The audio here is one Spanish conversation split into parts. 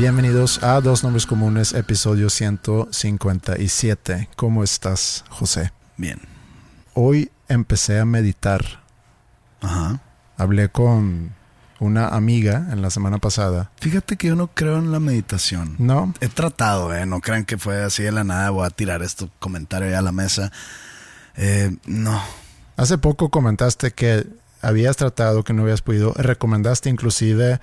Bienvenidos a Dos Nombres Comunes, episodio 157. ¿Cómo estás, José? Bien. Hoy empecé a meditar. Ajá. Hablé con una amiga en la semana pasada. Fíjate que yo no creo en la meditación. ¿No? He tratado, ¿eh? No crean que fue así de la nada. Voy a tirar este comentario ya a la mesa. Eh, no. Hace poco comentaste que habías tratado, que no habías podido. Recomendaste inclusive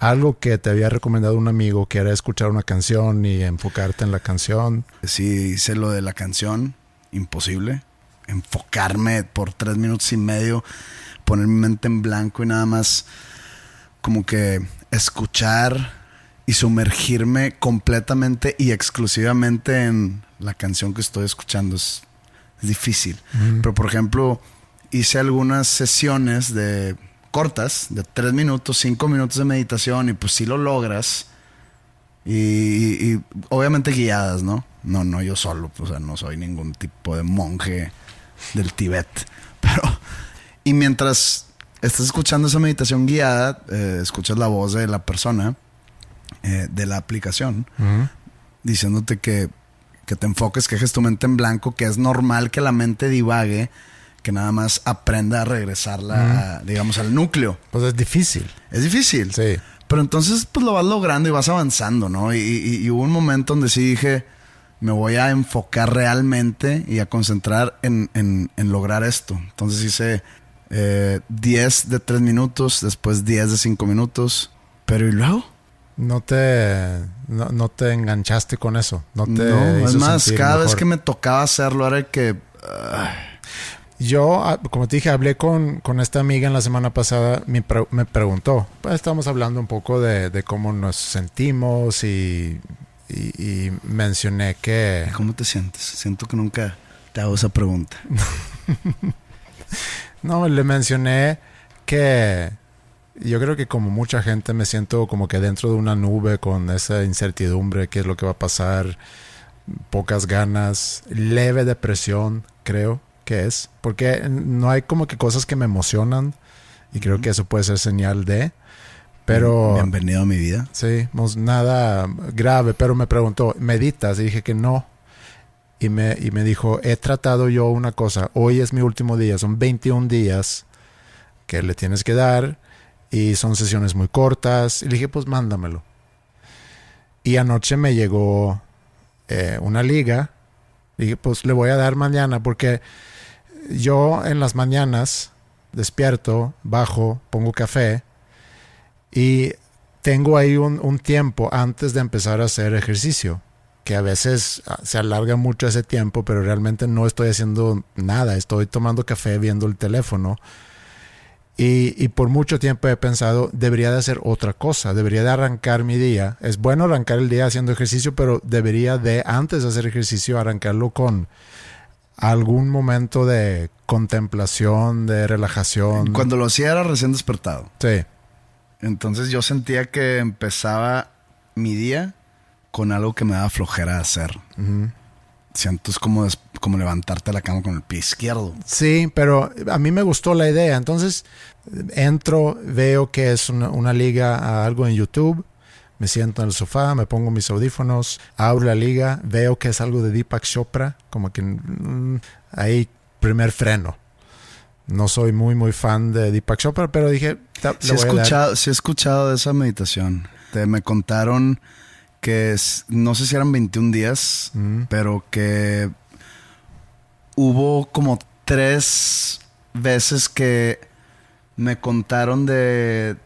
algo que te había recomendado un amigo, que era escuchar una canción y enfocarte en la canción. Sí, hice lo de la canción. Imposible. Enfocarme por tres minutos y medio. Poner mi mente en blanco y nada más como que escuchar y sumergirme completamente y exclusivamente en la canción que estoy escuchando. Es, es difícil. Pero por ejemplo, hice algunas sesiones de cortas, de tres minutos, cinco minutos de meditación, y pues sí lo logras. Y, y- y obviamente guiadas, ¿no? No, no yo solo, pues, o sea, no soy ningún tipo de monje del Tíbet. Pero, y mientras estás escuchando esa meditación guiada, eh, escuchas la voz de la persona, eh, de la aplicación, diciéndote que, que te enfoques, que dejes tu mente en blanco, que es normal que la mente divague, que nada más aprenda a regresarla, digamos, al núcleo. Pues es difícil. Es difícil. Sí. Pero entonces, pues lo vas logrando y vas avanzando, ¿no? Y, y- y hubo un momento donde sí dije, me voy a enfocar realmente y a concentrar en, en- en lograr esto. Entonces hice eh, 10 de 3 minutos, después 10 de 5 minutos. Pero ¿y luego? No te, no, no te enganchaste con eso. No te no, es más, cada vez que me tocaba hacerlo era que... Yo, ah, como te dije, hablé con, con esta amiga en la semana pasada, me, pre- me preguntó, pues estamos hablando un poco de, de cómo nos sentimos y, y- y mencioné que... ¿Cómo te sientes? Siento que nunca te hago esa pregunta. No, le mencioné que yo creo que como mucha gente me siento como que dentro de una nube con esa incertidumbre, qué es lo que va a pasar, pocas ganas, leve depresión, creo que es, porque no hay como que cosas que me emocionan y creo que eso puede ser señal de, pero... Bienvenido a mi vida. Sí, pues nada grave, pero me preguntó, ¿meditas? Y dije que no. Y me, y me dijo, he tratado yo una cosa, hoy es mi último día, son 21 días que le tienes que dar y son sesiones muy cortas. Y le dije, pues mándamelo. Y anoche me llegó eh, una liga. Y dije, pues le voy a dar mañana porque yo en las mañanas despierto, bajo, pongo café y tengo ahí un, un tiempo antes de empezar a hacer ejercicio, que a veces ah, se alarga mucho ese tiempo, pero realmente no estoy haciendo nada, estoy tomando café, viendo el teléfono. Y, y por mucho tiempo he pensado, debería de hacer otra cosa, debería de arrancar mi día. Es bueno arrancar el día haciendo ejercicio, pero debería de, antes de hacer ejercicio, arrancarlo con algún momento de contemplación, de relajación. Cuando lo hacía era recién despertado. Sí. Entonces yo sentía que empezaba mi día con algo que me daba flojera hacer. Siento es como, como levantarte la cama con el pie izquierdo. Sí, pero a mí me gustó la idea. Entonces entro, veo que es una, una liga, algo en YouTube. Me siento en el sofá, me pongo mis audífonos, abro la liga, veo que es algo de Deepak Chopra, como que mm, ahí primer freno. No soy muy, muy fan de Deepak Chopra, pero dije... "Ta- Sí he, voy a dar". escuchado, sí he escuchado de esa meditación. Te, me contaron que es- no sé si eran 21 días, Mm. pero que hubo como tres veces que me contaron de,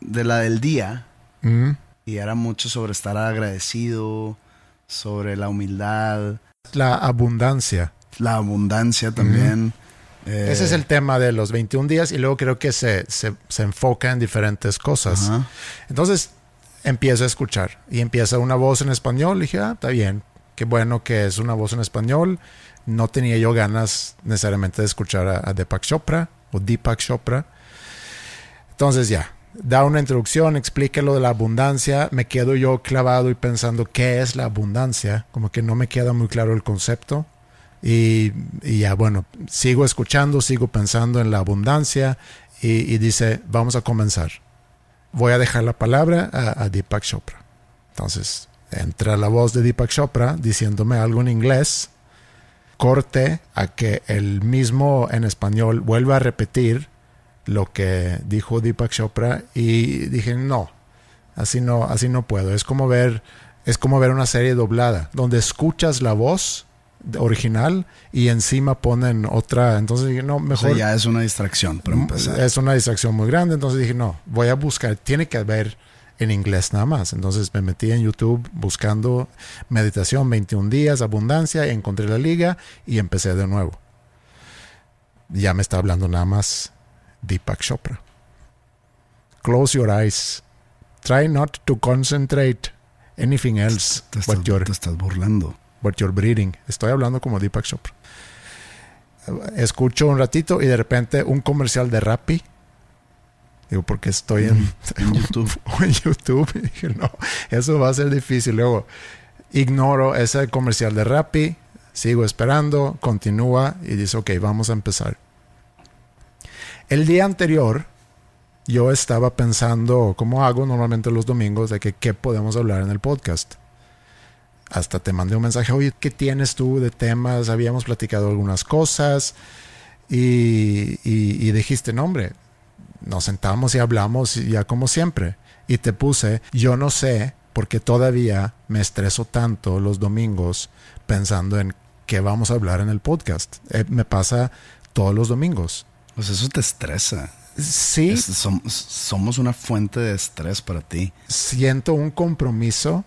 de la del día Mm. Y era mucho sobre estar agradecido, sobre la humildad, La abundancia. la abundancia también. Eh, Ese es el tema de los 21 días y luego creo que se, se, se enfoca en diferentes cosas. Entonces empiezo a escuchar y empieza una voz en español. Y dije, ah, está bien, qué bueno que es una voz en español. No tenía yo ganas necesariamente de escuchar a, a Deepak Chopra o Deepak Chopra. Entonces ya, da una introducción, explica lo de la abundancia. Me quedo yo clavado y pensando qué es la abundancia. Como que no me queda muy claro el concepto. Y, y ya, bueno, sigo escuchando, sigo pensando en la abundancia y, dice, vamos a comenzar. Voy a dejar la palabra a, a Deepak Chopra. Entonces, entra la voz de Deepak Chopra diciéndome algo en inglés, corte a que el mismo en español vuelva a repetir lo que dijo Deepak Chopra y dije, no, así no, así no puedo. Es como ver, es como ver una serie doblada, donde escuchas la voz original y encima ponen otra. Entonces dije, no, O mejor. sea, ya es una distracción para empezar. Es una distracción muy grande. Entonces dije, no, voy a buscar. Tiene que haber en inglés nada más. Entonces me metí en YouTube buscando meditación 21 días, abundancia, encontré la liga y empecé de nuevo. Ya me está hablando nada más Deepak Chopra. Close your eyes. Try not to concentrate anything else Te estás, but your te estás burlando. but you're breathing. Estoy hablando como Deepak Chopra. Escucho un ratito y de repente un comercial de Rappi. Digo, porque estoy en, En YouTube. en YouTube. Y dije, no, eso va a ser difícil. Luego ignoro ese comercial de Rappi, sigo esperando, continúa y dice, ok, vamos a empezar. El día anterior, yo estaba pensando, como hago normalmente los domingos, de que qué podemos hablar en el podcast. Hasta te mandé un mensaje, oye, ¿qué tienes tú de temas? Habíamos platicado algunas cosas y, y, dijiste, no, hombre, nos sentamos y hablamos ya como siempre. Y te puse, yo no sé, porque todavía me estreso tanto los domingos pensando en qué vamos a hablar en el podcast. Eh, me pasa todos los domingos. Pues eso te estresa. Sí, Es- som- somos una fuente de estrés para ti. siento un compromiso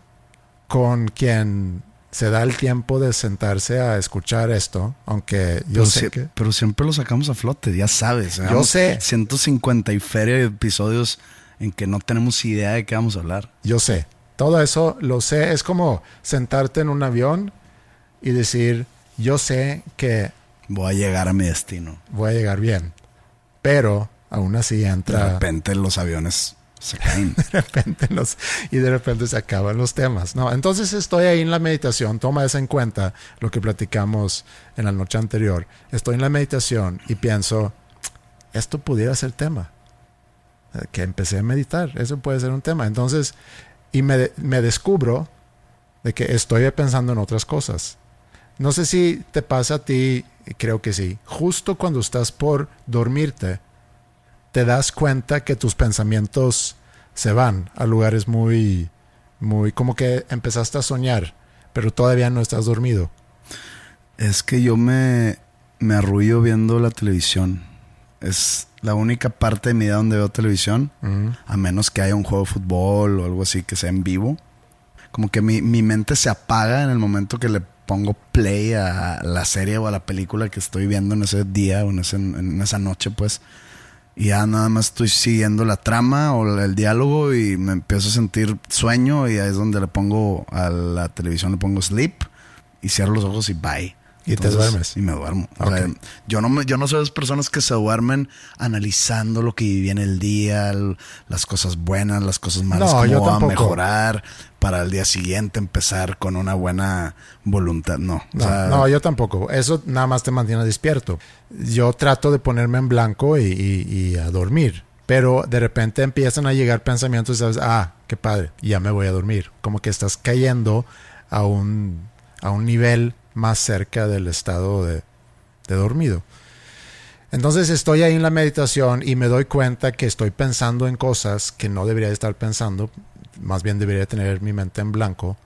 con quien se da el tiempo de sentarse a escuchar esto, aunque yo pero, sé que... pero siempre lo sacamos a flote, ya sabes. Yo sé. 150 y feria de episodios en que no tenemos idea de qué vamos a hablar. Yo sé. Todo eso lo sé. Es como sentarte en un avión y decir, yo sé que Voy a llegar a mi destino. voy a llegar bien. Pero aún así De entra repente los aviones se caen. de repente los, y de repente se acaban los temas. No, entonces estoy ahí en la meditación, toma eso en cuenta lo que platicamos en la noche anterior. Estoy en la meditación y pienso, esto pudiera ser tema. Eh, Que empecé a meditar, eso puede ser un tema. Entonces, y me, me descubro de que estoy pensando en otras cosas. No sé si te pasa a ti, creo que sí. Justo cuando estás por dormirte, te das cuenta que tus pensamientos se van a lugares muy, muy, como que empezaste a soñar, pero todavía no estás dormido. es que yo me, me arrullo viendo la televisión. Es la única parte de mi vida donde veo televisión, a menos que haya un juego de fútbol o algo así que sea en vivo. Como que mi, mi mente se apaga en el momento que le pongo play a la serie o a la película que estoy viendo en ese día o en, ese- en esa noche, pues. Y ya nada más estoy siguiendo la trama o el diálogo y me empiezo a sentir sueño y ahí es donde le pongo a la televisión, le pongo sleep y cierro los ojos y bye. Y te duermes. Y me duermo. O Ok. sea, yo no, me- yo no soy de esas personas que se duermen analizando lo que viví en el día, las cosas buenas, las cosas malas, No, cómo yo va a mejorar para el día siguiente empezar con una buena voluntad. No, o No, sea, no, yo tampoco. Eso nada más te mantiene despierto. Yo trato de ponerme en blanco y, y- y a dormir. Pero de repente empiezan a llegar pensamientos y sabes, ah, qué padre, ya me voy a dormir. Como que estás cayendo a un, a un nivel más cerca del estado de, de dormido. Entonces estoy ahí en la meditación y me doy cuenta que estoy pensando en cosas que no debería estar pensando. Más bien debería tener mi mente en blanco.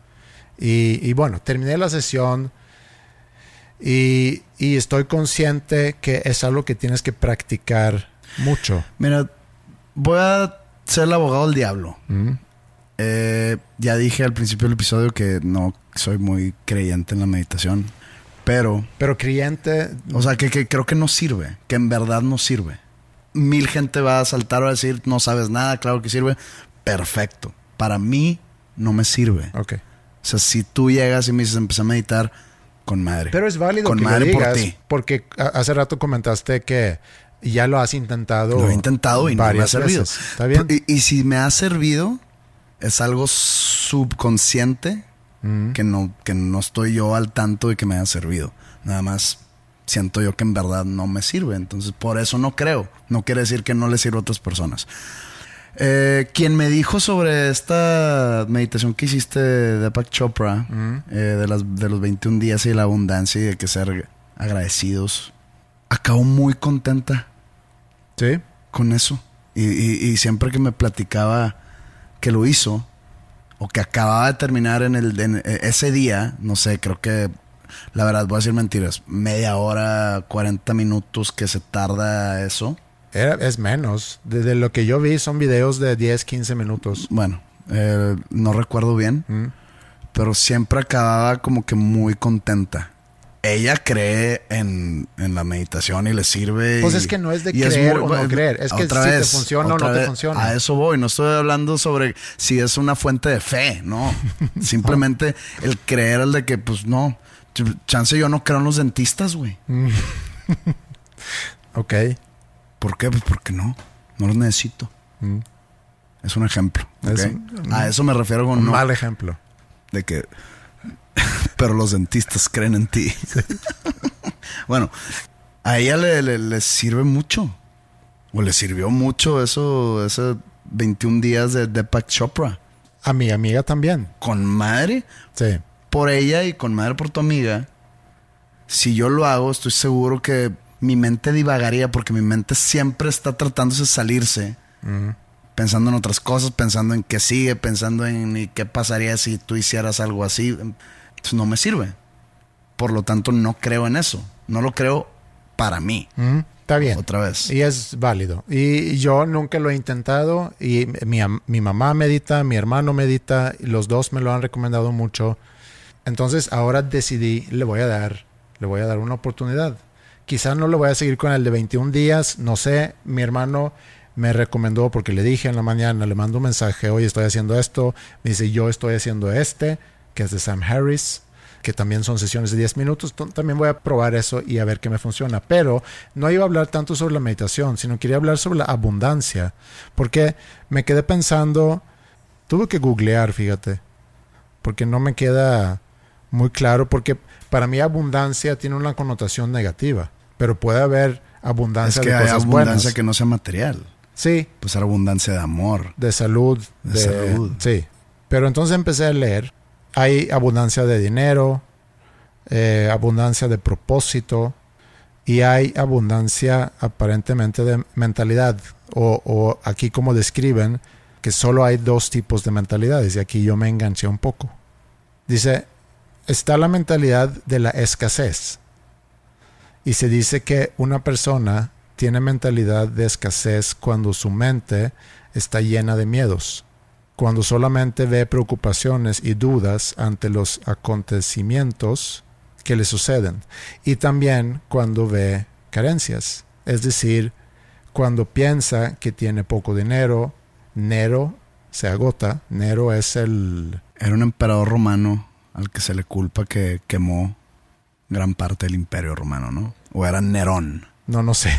Y, y bueno, terminé la sesión y, y estoy consciente que es algo que tienes que practicar mucho. Mira, voy a ser el abogado del diablo. ¿Mm? Eh, ya dije al principio del episodio que no soy muy creyente en la meditación, pero, Pero creyente, o sea, que, que creo que no sirve, que en verdad no sirve. Mil gente va a saltar o a decir, no sabes nada, claro que sirve. Perfecto. Para mí no me sirve. ok. O sea, si tú llegas y me dices, empecé a meditar, con madre. Pero es válido Con que lo madre por digas, ti. porque hace rato comentaste que ya lo has intentado. Lo he intentado y no me ha servido. veces. ¿Está bien? Y, y si me ha servido, es algo subconsciente Mm. que, no, que no estoy yo al tanto de que me haya servido. Nada más siento yo que en verdad no me sirve. Entonces, por eso no creo. No quiere decir que no le sirva a otras personas. Eh, quien me dijo sobre esta meditación que hiciste de Deepak Chopra, Mm. eh, de, las, de los 21 días y la abundancia y de que ser agradecidos, acabó muy contenta Sí. con eso. Y, y- y siempre que me platicaba que lo hizo, o que acababa de terminar en, el, en ese día, no sé, creo que, la verdad, voy a decir mentiras, media hora, 40 minutos que se tarda eso. Era- es menos. Desde lo que yo vi son videos de 10, 15 minutos. Bueno, eh, no recuerdo bien, Mm. pero siempre acababa como que muy contenta. Ella cree en, en la meditación y le sirve. Pues y- es que no es de creer o no creer, es que si te funciona o no te vez, funciona. A eso voy, no estoy hablando sobre si es una fuente de fe, no. Simplemente el creer el de que, pues no. Ch- Chance yo no creo en los dentistas, güey. Ok. ¿Por qué? Pues porque no. No los necesito. Mm. Es un ejemplo. Es a eso me refiero con Un no. mal ejemplo. de que pero los dentistas creen en ti. bueno, a ella le, le- le sirve mucho. O le sirvió mucho eso, esos 21 días de Deepak Chopra. A mi amiga también. Con madre Sí. por ella y con madre por tu amiga. Si yo lo hago, estoy seguro que mi mente divagaría porque mi mente siempre está tratándose de salirse. Pensando en otras cosas, pensando en qué sigue, pensando en qué pasaría si tú hicieras algo así. Entonces no me sirve. Por lo tanto, no creo en eso. No lo creo para mí. Mm, Está bien. Otra vez. Y es válido. Y yo nunca lo he intentado. Y mi, mi mamá medita, mi hermano medita. Y los dos me lo han recomendado mucho. Entonces ahora decidí, le voy a dar, le voy a dar una oportunidad. Quizás no le voy a seguir con el de 21 días. No sé, mi hermano me recomendó porque le dije en la mañana, le mando un mensaje, oye, estoy haciendo esto. Me dice, yo estoy haciendo este, que es de Sam Harris que también son sesiones de 10 minutos. También voy a probar eso y a ver qué me funciona. Pero no iba a hablar tanto sobre la meditación, sino quería hablar sobre la abundancia. Porque me quedé pensando, tuve que googlear, fíjate, porque no me queda muy claro, porque para mí abundancia tiene una connotación negativa, pero puede haber Es abundancia que de hay cosas abundancia buenas. que no sea material. Sí, Pues abundancia de amor. de salud. De salud. Sí. Pero entonces empecé a leer. Hay abundancia de dinero, eh, abundancia de propósito y hay abundancia aparentemente de mentalidad. O, o aquí como describen que solo hay dos tipos de mentalidades y aquí yo me enganché un poco. Dice, está la mentalidad de la escasez. Y se dice que una persona tiene mentalidad de escasez cuando su mente está llena de miedos, cuando solamente ve preocupaciones y dudas ante los acontecimientos que le suceden, y también cuando ve carencias, es decir, cuando piensa que tiene poco dinero, Nero se agota, Nero es el... Era un emperador romano al que se le culpa que quemó gran parte del imperio romano, ¿no? O era Nerón. No, no sé.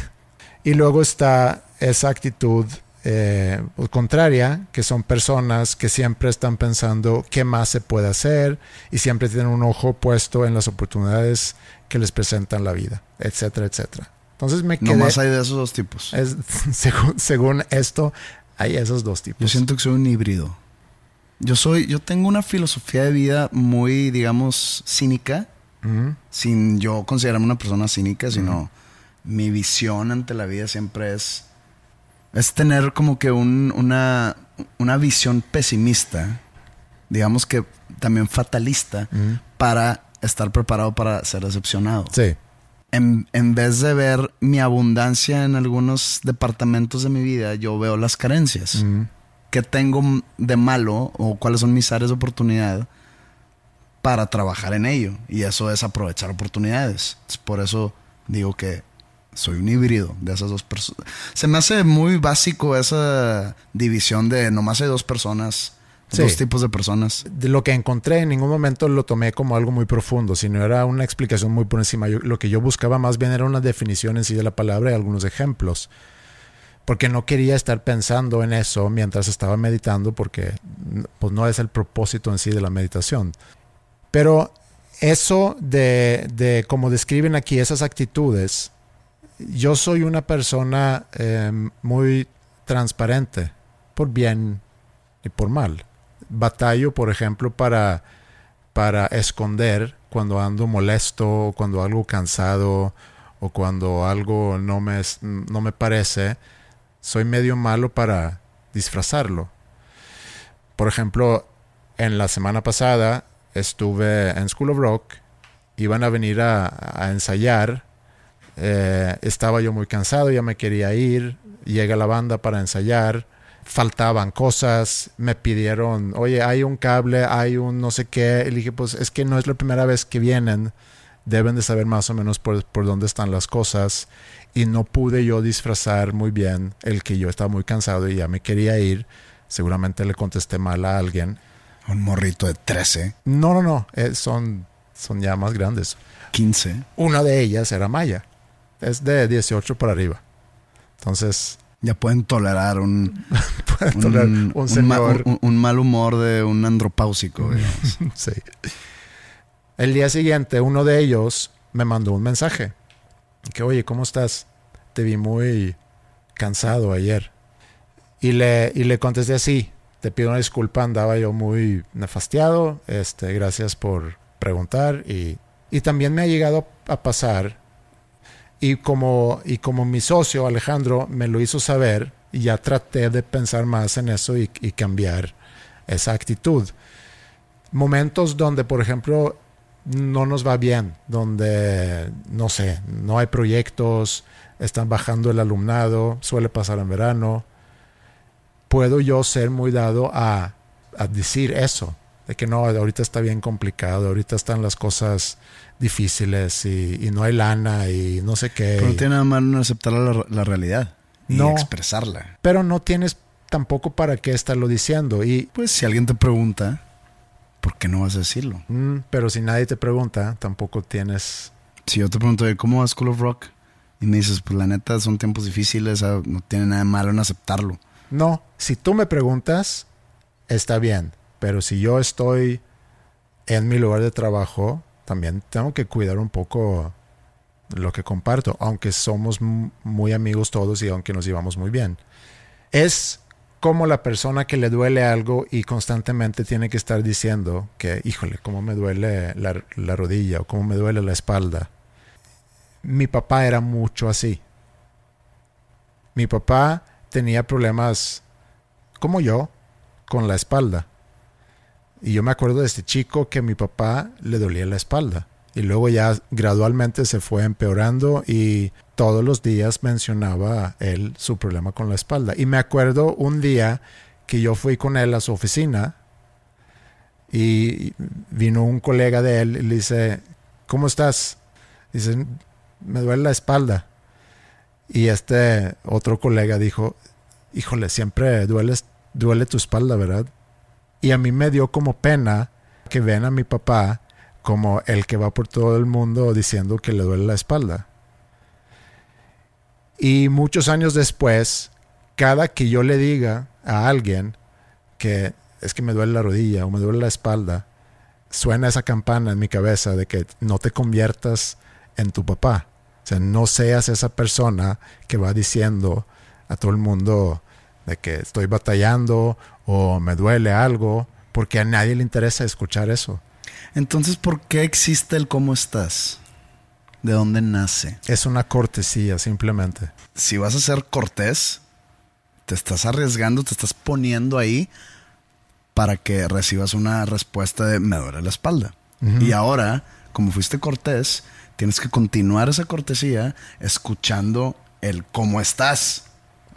Y luego está esa actitud eh, contraria, que son personas que siempre están pensando qué más se puede hacer y siempre tienen un ojo puesto en las oportunidades que les presentan la vida, etcétera, etcétera. Entonces me quedé... No más hay de esos dos tipos. Es, según, según esto, hay esos dos tipos. Yo siento que soy un híbrido. Yo soy, yo tengo una filosofía de vida muy, digamos, cínica, sin yo considerarme una persona cínica, sino mi visión ante la vida siempre es, es tener como que un, una, una visión pesimista, digamos que también fatalista, para estar preparado para ser decepcionado. Sí. En, en, vez de ver mi abundancia en algunos departamentos de mi vida, yo veo las carencias. ¿Qué tengo de malo o cuáles son mis áreas de oportunidad para trabajar en ello? Y eso es aprovechar oportunidades. Por eso digo que soy un híbrido de esas dos personas. Se me hace muy básico esa división de nomás hay dos personas. Dos tipos de personas. De lo que encontré, en ningún momento lo tomé como algo muy profundo, sino era una explicación muy por encima. lo que yo buscaba más bien era una definición en sí de la palabra y algunos ejemplos porque no quería estar pensando en eso mientras estaba meditando, porque pues, no es el propósito en sí de la meditación. Pero eso de, de como describen aquí esas actitudes, yo soy una persona em, muy transparente, por bien y por mal. Batallo, por ejemplo, para, para esconder cuando ando molesto, cuando algo cansado, o cuando algo no me, no me parece soy medio malo para disfrazarlo. Por ejemplo, en la semana pasada estuve en School of Rock, iban a venir a, ensayar, eh, estaba yo muy cansado, ya me quería ir, llega la banda para ensayar, faltaban cosas, me pidieron, oye, hay un cable, hay un no sé qué, y dije, pues es que no es la primera vez que vienen, deben de saber más o menos por, por dónde están las cosas y no pude yo disfrazar muy bien el que yo estaba muy cansado y ya me quería ir. Seguramente le contesté mal a alguien. Un morrito de 13. No, no, no. Eh, son, son ya más grandes. 15. Una de ellas era Maya. Es de 18 para arriba. Entonces. Ya pueden tolerar un. pueden tolerar un, señor. Un, mal humor de un andropáusico, sí. El día siguiente, uno de ellos me mandó un mensaje que, oye, ¿cómo estás? Te vi muy cansado ayer. Y le, y le contesté así, te pido una disculpa, andaba yo muy nefastiado, este, gracias por preguntar y, y también me ha llegado a pasar y como, y como mi socio Alejandro me lo hizo saber, ya traté de pensar más en eso y, y cambiar esa actitud. Momentos donde, por ejemplo, no nos va bien, donde, no sé, no hay proyectos, están bajando el alumnado, suele pasar en verano, puedo yo ser muy dado a, decir eso, de que no, ahorita está bien complicado, ahorita están las cosas difíciles y, no hay lana y no sé qué. Pero no tiene nada malo aceptar la, realidad y no, expresarla. Pero no tienes tampoco para qué estarlo diciendo. Y pues si alguien te pregunta, ¿por qué no vas a decirlo? Mm, pero si nadie te pregunta, tampoco tienes... Si yo te pregunto, ¿cómo va School of Rock? Y me dices, pues la neta son tiempos difíciles, ah, no tiene nada de malo en aceptarlo. No, si tú me preguntas, está bien. Pero si yo estoy en mi lugar de trabajo, también tengo que cuidar un poco lo que comparto, aunque somos muy amigos todos y aunque nos llevamos muy bien. Es como la persona que le duele algo y constantemente tiene que estar diciendo que, híjole, cómo me duele la, rodilla o cómo me duele la espalda. Mi papá era mucho así. Mi papá tenía problemas como yo con la espalda. Y yo me acuerdo de este chico que a mi papá le dolía la espalda. Y luego ya gradualmente se fue empeorando y todos los días mencionaba él su problema con la espalda. Y me acuerdo un día que yo fui con él a su oficina y vino un colega de él y le dice, ¿cómo estás? Dice, me duele la espalda. Y este otro colega dijo, híjole, siempre duele, duele tu espalda, ¿verdad? Y a mí me dio como pena que ven a mi papá como el que va por todo el mundo diciendo que le duele la espalda. Y muchos años después, cada que yo le diga a alguien que es que me duele la rodilla o me duele la espalda, suena esa campana en mi cabeza de que no te conviertas en tu papá. O sea, no seas esa persona que va diciendo a todo el mundo de que estoy batallando o me duele algo, porque a nadie le interesa escuchar eso. Entonces, ¿por qué existe el cómo estás? ¿De dónde nace? Es una cortesía, simplemente. Si vas a ser cortés, te estás arriesgando, te estás poniendo ahí para que recibas una respuesta de me duele la espalda. Y ahora, como fuiste cortés, tienes que continuar esa cortesía escuchando el cómo estás.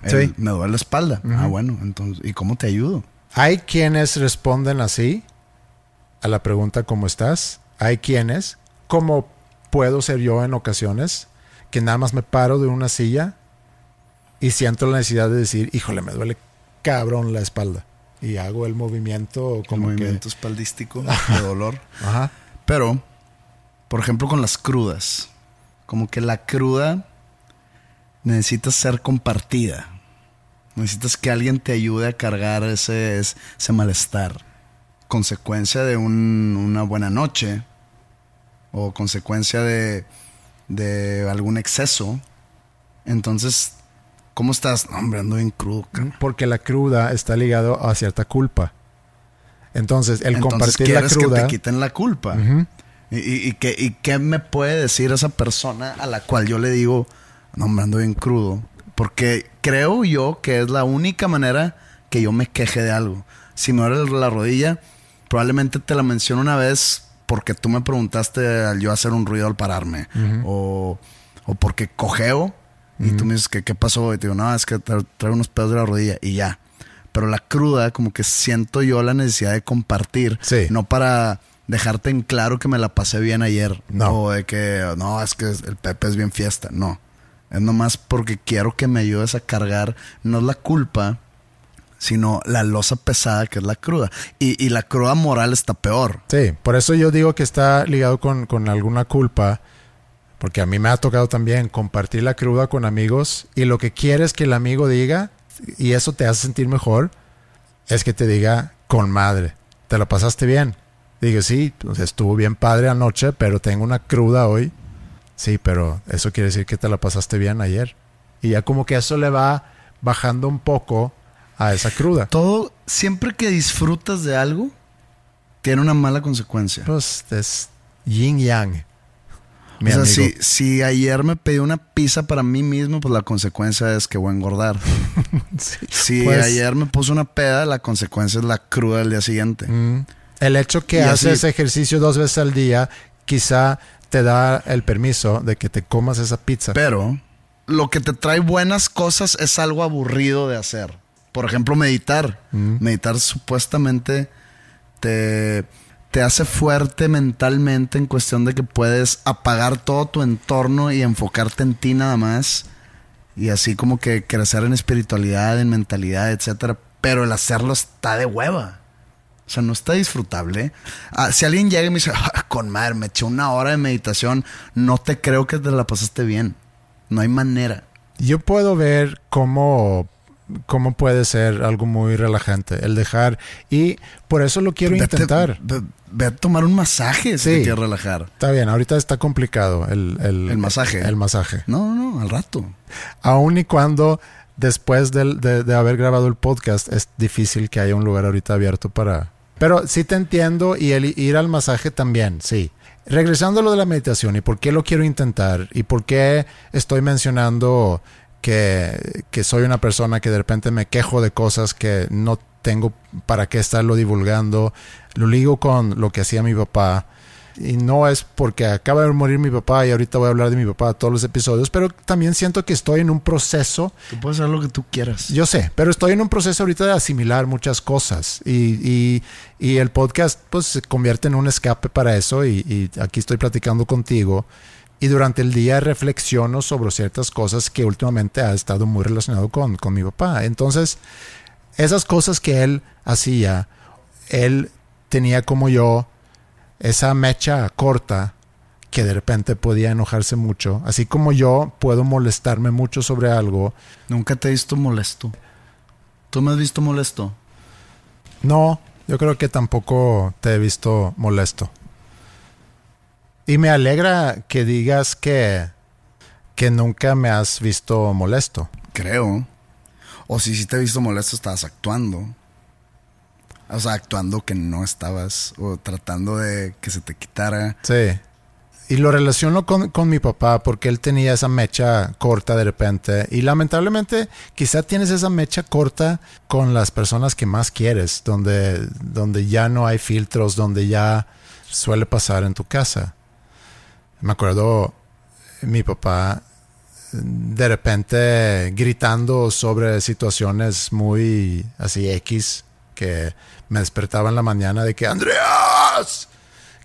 El, Me duele la espalda. Ah, bueno, entonces, ¿y cómo te ayudo? Hay quienes responden así a la pregunta ¿cómo estás? Hay quienes, como puedo ser yo en ocasiones, que nada más me paro de una silla y siento la necesidad de decir, híjole, me duele cabrón la espalda y hago el movimiento como el movimiento espaldístico de dolor. Ajá. Pero, por ejemplo, con las crudas, como que la cruda necesita ser compartida. Necesitas que alguien te ayude a cargar ese, ese malestar. Consecuencia de una buena noche o consecuencia de, de algún exceso. Entonces ¿Cómo estás? No, hombre, ando bien crudo. Porque la cruda está ligado a cierta culpa. Entonces, el compartir la cruda. que te quiten la culpa. y, qué, me puede decir esa persona a la cual yo le digo, no, hombre, ando bien crudo? Porque creo yo que es la única manera que yo me queje de algo. Si me duele la rodilla, probablemente te la menciono una vez porque tú me preguntaste al yo hacer un ruido al pararme. o, o porque cojeo y tú me dices, que ¿qué pasó? Y te digo, no, es que traigo unos pedos de la rodilla y ya. Pero la cruda, como que siento yo la necesidad de compartir. No para dejarte en claro que me la pasé bien ayer. No. O de que, no, es que el Pepe es bien fiesta. No. Es nomás porque quiero que me ayudes a cargar, no la culpa, sino la losa pesada que es la cruda. Y, la cruda moral está peor. Sí, por eso yo digo que está ligado con, con alguna culpa porque a mí me ha tocado también compartir la cruda con amigos y lo que quieres que el amigo diga, y eso te hace sentir mejor, es que te diga con madre, ¿te lo pasaste bien? Digo, sí, estuvo bien padre anoche, pero tengo una cruda hoy. Sí, pero eso quiere decir que te la pasaste bien ayer. Y ya como que eso le va bajando un poco a esa cruda. Todo, siempre que disfrutas de algo, tiene una mala consecuencia. Pues es yin yang o sea, si, ayer me pedí una pizza para mí mismo, pues la consecuencia es que voy a engordar. si pues ayer me puse una peda, la consecuencia es la cruda del día siguiente. Mm. El hecho que haces ejercicio dos veces al día, quizá te da el permiso de que te comas esa pizza. Pero lo que te trae buenas cosas es algo aburrido de hacer. Por ejemplo, meditar. Mm. Meditar supuestamente te te hace fuerte mentalmente en cuestión de que puedes apagar todo tu entorno y enfocarte en ti nada más. Y así como que crecer en espiritualidad, en mentalidad, etcétera. Pero el hacerlo está de hueva. O sea, no está disfrutable. Ah, si alguien llega y me dice, ah, con madre, me eché una hora de meditación, no te creo que te la pasaste bien. No hay manera. Yo puedo ver cómo cómo puede ser algo muy relajante el dejar y por eso lo quiero intentar. Ve, a tomar un masaje si te quieres relajar. Está bien, ahorita está complicado el, el, masaje. El masaje. No, no, al rato. Aún y cuando después de, de, haber grabado el podcast es difícil que haya un lugar ahorita abierto para... Pero sí te entiendo y el ir al masaje también, sí. Regresando a lo de la meditación y por qué lo quiero intentar y por qué estoy mencionando que, que, soy una persona que de repente me quejo de cosas que no tengo para qué estarlo divulgando. Lo ligo con lo que hacía mi papá. Y no es porque acaba de morir mi papá y ahorita voy a hablar de mi papá todos los episodios, pero también siento que estoy en un proceso. Tú puedes hacer lo que tú quieras. Yo sé, pero estoy en un proceso ahorita de asimilar muchas cosas y, y, y el podcast pues se convierte en un escape para eso y, y aquí estoy platicando contigo y durante el día reflexiono sobre ciertas cosas que últimamente ha estado muy relacionado con, con mi papá. Entonces, esas cosas que él hacía, él tenía como yo esa mecha corta que de repente podía enojarse mucho, así como yo puedo molestarme mucho sobre algo. Nunca te he visto molesto. ¿Tú me has visto molesto? No, yo creo que tampoco te he visto molesto. Y me alegra que digas que, que nunca me has visto molesto. Creo. O si sí te he visto molesto, estabas actuando. O sea, actuando que no estabas. O tratando de que se te quitara. Sí. Y lo relaciono con, con, mi papá porque él tenía esa mecha corta de repente. Y lamentablemente quizá tienes esa mecha corta con las personas que más quieres, donde, donde ya no hay filtros, donde ya suele pasar en tu casa. Me acuerdo mi papá de repente gritando sobre situaciones muy así X que me despertaba en la mañana de que Andreas,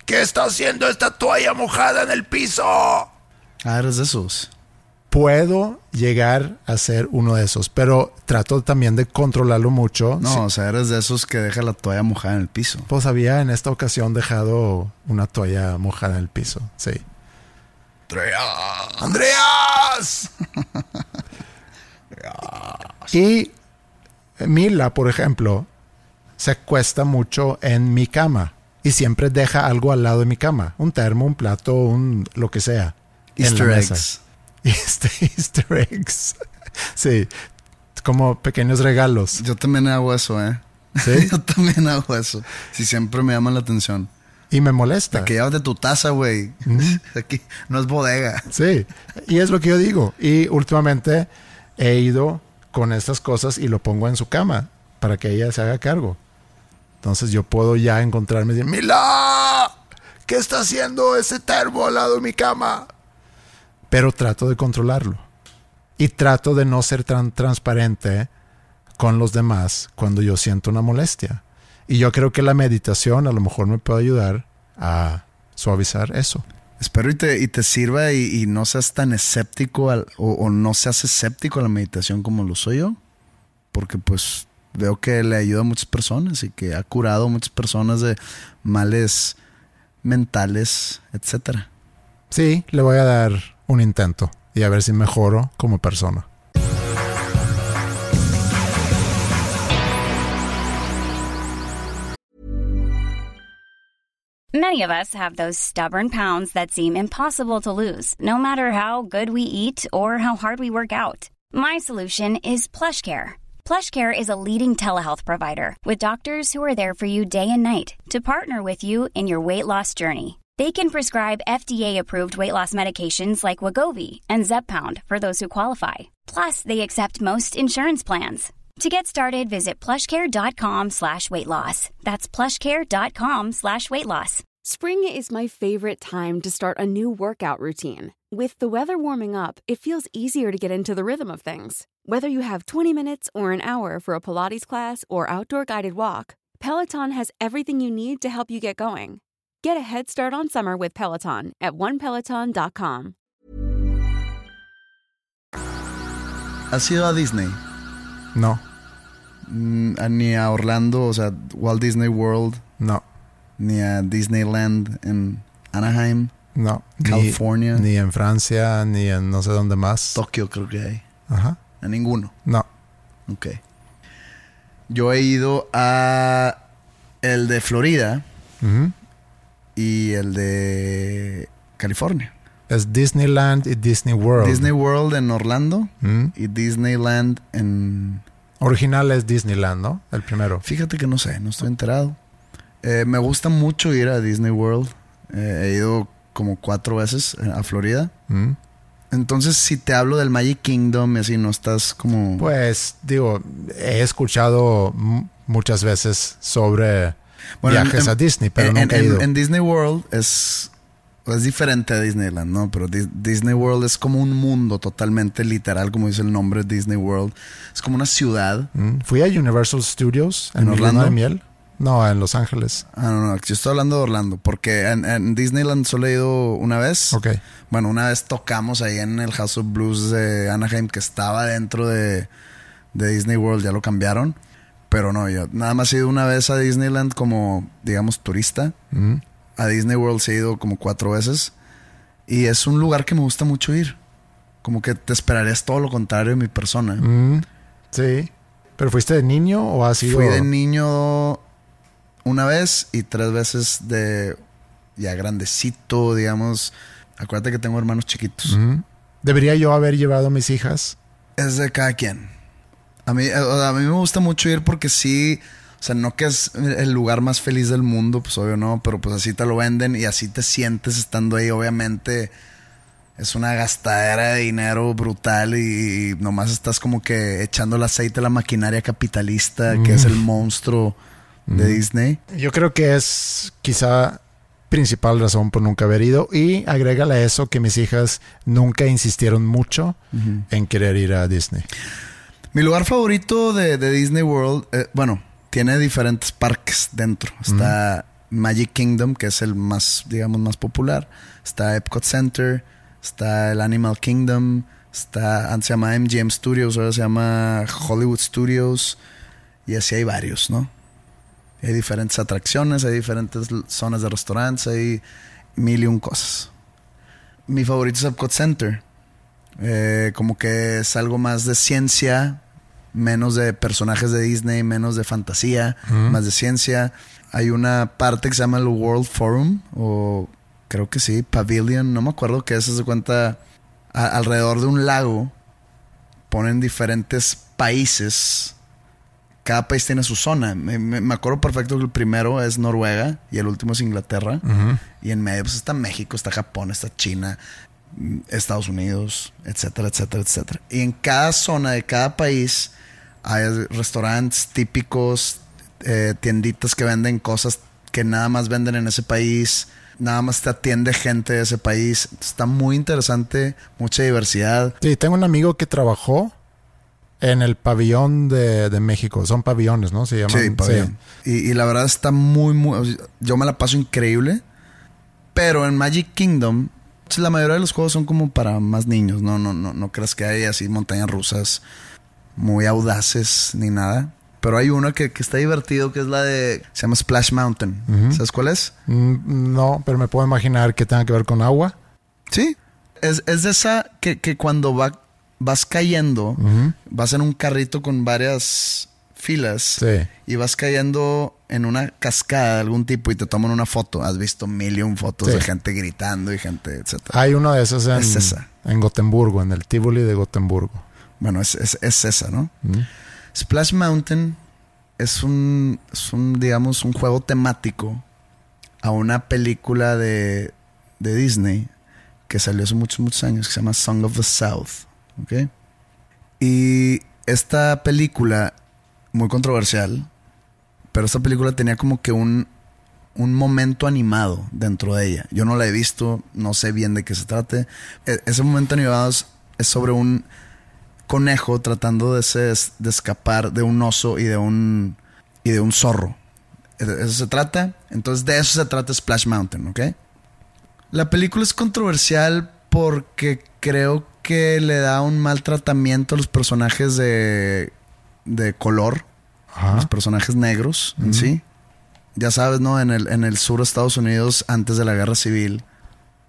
¿qué está haciendo esta toalla mojada en el piso? Ah, eres de esos. Puedo llegar a ser uno de esos, pero trato también de controlarlo mucho. No, o sea, eres de esos que deja la toalla mojada en el piso. Pues había en esta ocasión dejado una toalla mojada en el piso, sí. Andreas. Andreas. y Mila, por ejemplo, se acuesta mucho en mi cama y siempre deja algo al lado de mi cama, un termo, un plato, un lo que sea. Easter eggs. Easter, Easter eggs. sí, como pequeños regalos. Yo también hago eso, ¿eh? ¿Sí? Yo también hago eso. Si siempre me llama la atención. Y me molesta. Que llevas de tu taza, güey. Aquí no es bodega. Sí, y es lo que yo digo. Y últimamente he ido con estas cosas y lo pongo en su cama para que ella se haga cargo. Entonces yo puedo ya encontrarme y decir, Mila, ¿qué está haciendo ese termo al lado de mi cama? Pero trato de controlarlo. Y trato de no ser tan transparente con los demás cuando yo siento una molestia. Y yo creo que la meditación a lo mejor me puede ayudar a suavizar eso. Espero y te, y te sirva y, no seas tan escéptico o, no seas escéptico a la meditación como lo soy yo. Porque pues veo que le ayuda a muchas personas y que ha curado a muchas personas de males mentales, etcétera. Sí, le voy a dar un intento y a ver si mejoro como persona. Many of us have those stubborn pounds that seem impossible to lose, no matter how good we eat or how hard we work out. My solution is PlushCare. PlushCare is a leading telehealth provider with doctors who are there for you day and night to partner with you in your weight loss journey. They can prescribe FDA-approved weight loss medications like Wagovi and Zepbound for those who qualify. Plus, they accept most insurance plans. To get started, visit plushcare.com slash weight loss. That's plushcare.com slash weight loss. Spring is my favorite time to start a new workout routine. With the weather warming up, it feels easier to get into the rhythm of things. Whether you have 20 minutes or an hour for a Pilates class or outdoor guided walk, Peloton has everything you need to help you get going. Get a head start on summer with Peloton at onepeloton.com. ¿Has ido a Disney? No. Mm, ni a Orlando, o sea, Walt Disney World. No. Ni a Disneyland en Anaheim. No. California. Ni, ni, en Francia, ni en no sé dónde más. Tokio creo que hay. Ajá. A ninguno. No. Ok. Yo he ido a el de Florida uh -huh. y el de California. Es Disneyland y Disney World. Disney World en Orlando uh -huh. y Disneyland en... Original es Disneyland, ¿no? El primero. Fíjate que no sé, no estoy enterado. Eh, me gusta mucho ir a Disney World. Eh, he ido como cuatro veces a Florida. -huh. Entonces, si te hablo del Magic Kingdom así, no estás como... Pues, digo, he escuchado muchas veces sobre bueno, viajes en, a Disney, pero en, nunca he ido. En, Disney World es, es diferente a Disneyland, ¿no? Pero Disney World es como un mundo totalmente literal, como dice el nombre Disney World. Es como una ciudad. Mm. Fui a Universal Studios en, ¿En Orlando de miel. No, en Los Ángeles. Ah, no, no, yo estoy hablando de Orlando, porque en, en, Disneyland solo he ido una vez. Ok. Bueno, una vez tocamos ahí en el House of Blues de Anaheim, que estaba dentro de, de Disney World, ya lo cambiaron. Pero no, yo nada más he ido una vez a Disneyland como, digamos, turista. Mm. A Disney World sí he ido como cuatro veces. Y es un lugar que me gusta mucho ir. Como que te esperarías todo lo contrario de mi persona. Mm, sí. ¿Pero fuiste de niño o has sido...? Fui de niño una vez y tres veces de ya grandecito, digamos. Acuérdate que tengo hermanos chiquitos. ¿Debería yo haber llevado a mis hijas? Es de cada quien. A mí, a a mí me gusta mucho ir porque sí, o sea, no que es el lugar más feliz del mundo, pues obvio no, pero pues así te lo venden y así te sientes estando ahí. Obviamente es una gastadera de dinero brutal y, nomás estás como que echando el aceite a la maquinaria capitalista, que es el monstruo de Disney. Yo creo que es quizá principal razón por nunca haber ido y agrégale a eso que mis hijas nunca insistieron mucho en querer ir a Disney. Mi lugar favorito de, de Disney World, eh, bueno, tiene diferentes parques dentro. Está Magic Kingdom, que es el más, digamos, más popular. Está Epcot Center. Está el Animal Kingdom. Está, antes se llama MGM Studios, ahora se llama Hollywood Studios. Y así hay varios, ¿no? Hay diferentes atracciones, hay diferentes zonas de restaurantes, hay mil y un cosas. Mi favorito es Epcot Center. Eh, como que es algo más de ciencia, menos de personajes de Disney, menos de fantasía, más de ciencia. Hay una parte que se llama el World Forum, o creo que sí, Pavilion, no me acuerdo que es, se cuenta a- alrededor de un lago. Ponen diferentes países. Cada país tiene su zona. Me, me- me acuerdo perfecto que el primero es Noruega y el último es Inglaterra. Y en medio pues, está México, está Japón, está China, Estados Unidos, etcétera, etcétera, etcétera. Y en cada zona de cada país hay restaurantes típicos, eh, tienditas que venden cosas que nada más venden en ese país. Nada más te atiende gente de ese país. Está muy interesante, mucha diversidad. Sí, tengo un amigo que trabajó en el pabellón de, de México. Son pabellones, ¿no? Se llaman. Sí, pabellón. Y, y la verdad está muy, muy. Yo me la paso increíble. Pero en Magic Kingdom, pues, la mayoría de los juegos son como para más niños. No, no, no, no creas que hay así montañas rusas muy audaces ni nada. Pero hay uno que, que está divertido, que es la de. Se llama Splash Mountain. ¿Sabes cuál es? Mm, No, pero me puedo imaginar que tenga que ver con agua. Sí. Es, es de esa que, que cuando va, vas cayendo, vas en un carrito con varias filas Sí. y vas cayendo en una cascada de algún tipo y te toman una foto. Has visto mil y un fotos Sí. de gente gritando y gente, etcétera. Hay uno de esos en, Es esa. en Gotemburgo, en el Tivoli de Gotemburgo. Bueno, es, es, es esa, ¿no? Splash Mountain es un, es un, digamos, un juego temático a una película de, de Disney que salió hace muchos, muchos años, que se llama Song of the South. ¿Ok? Y esta película, muy controversial, pero esta película tenía como que un, un momento animado dentro de ella. Yo no la he visto, no sé bien de qué se trate. E- ese momento animado es, sobre un conejo tratando de, se- de escapar de un oso y de un, y de un zorro. De eso se trata. Entonces de eso se trata Splash Mountain, ¿ok? La película es controversial porque creo que le da un mal tratamiento a los personajes de, de color, Ajá. los personajes negros en sí. Ya sabes, ¿no? En el, en el sur de Estados Unidos, antes de la guerra civil,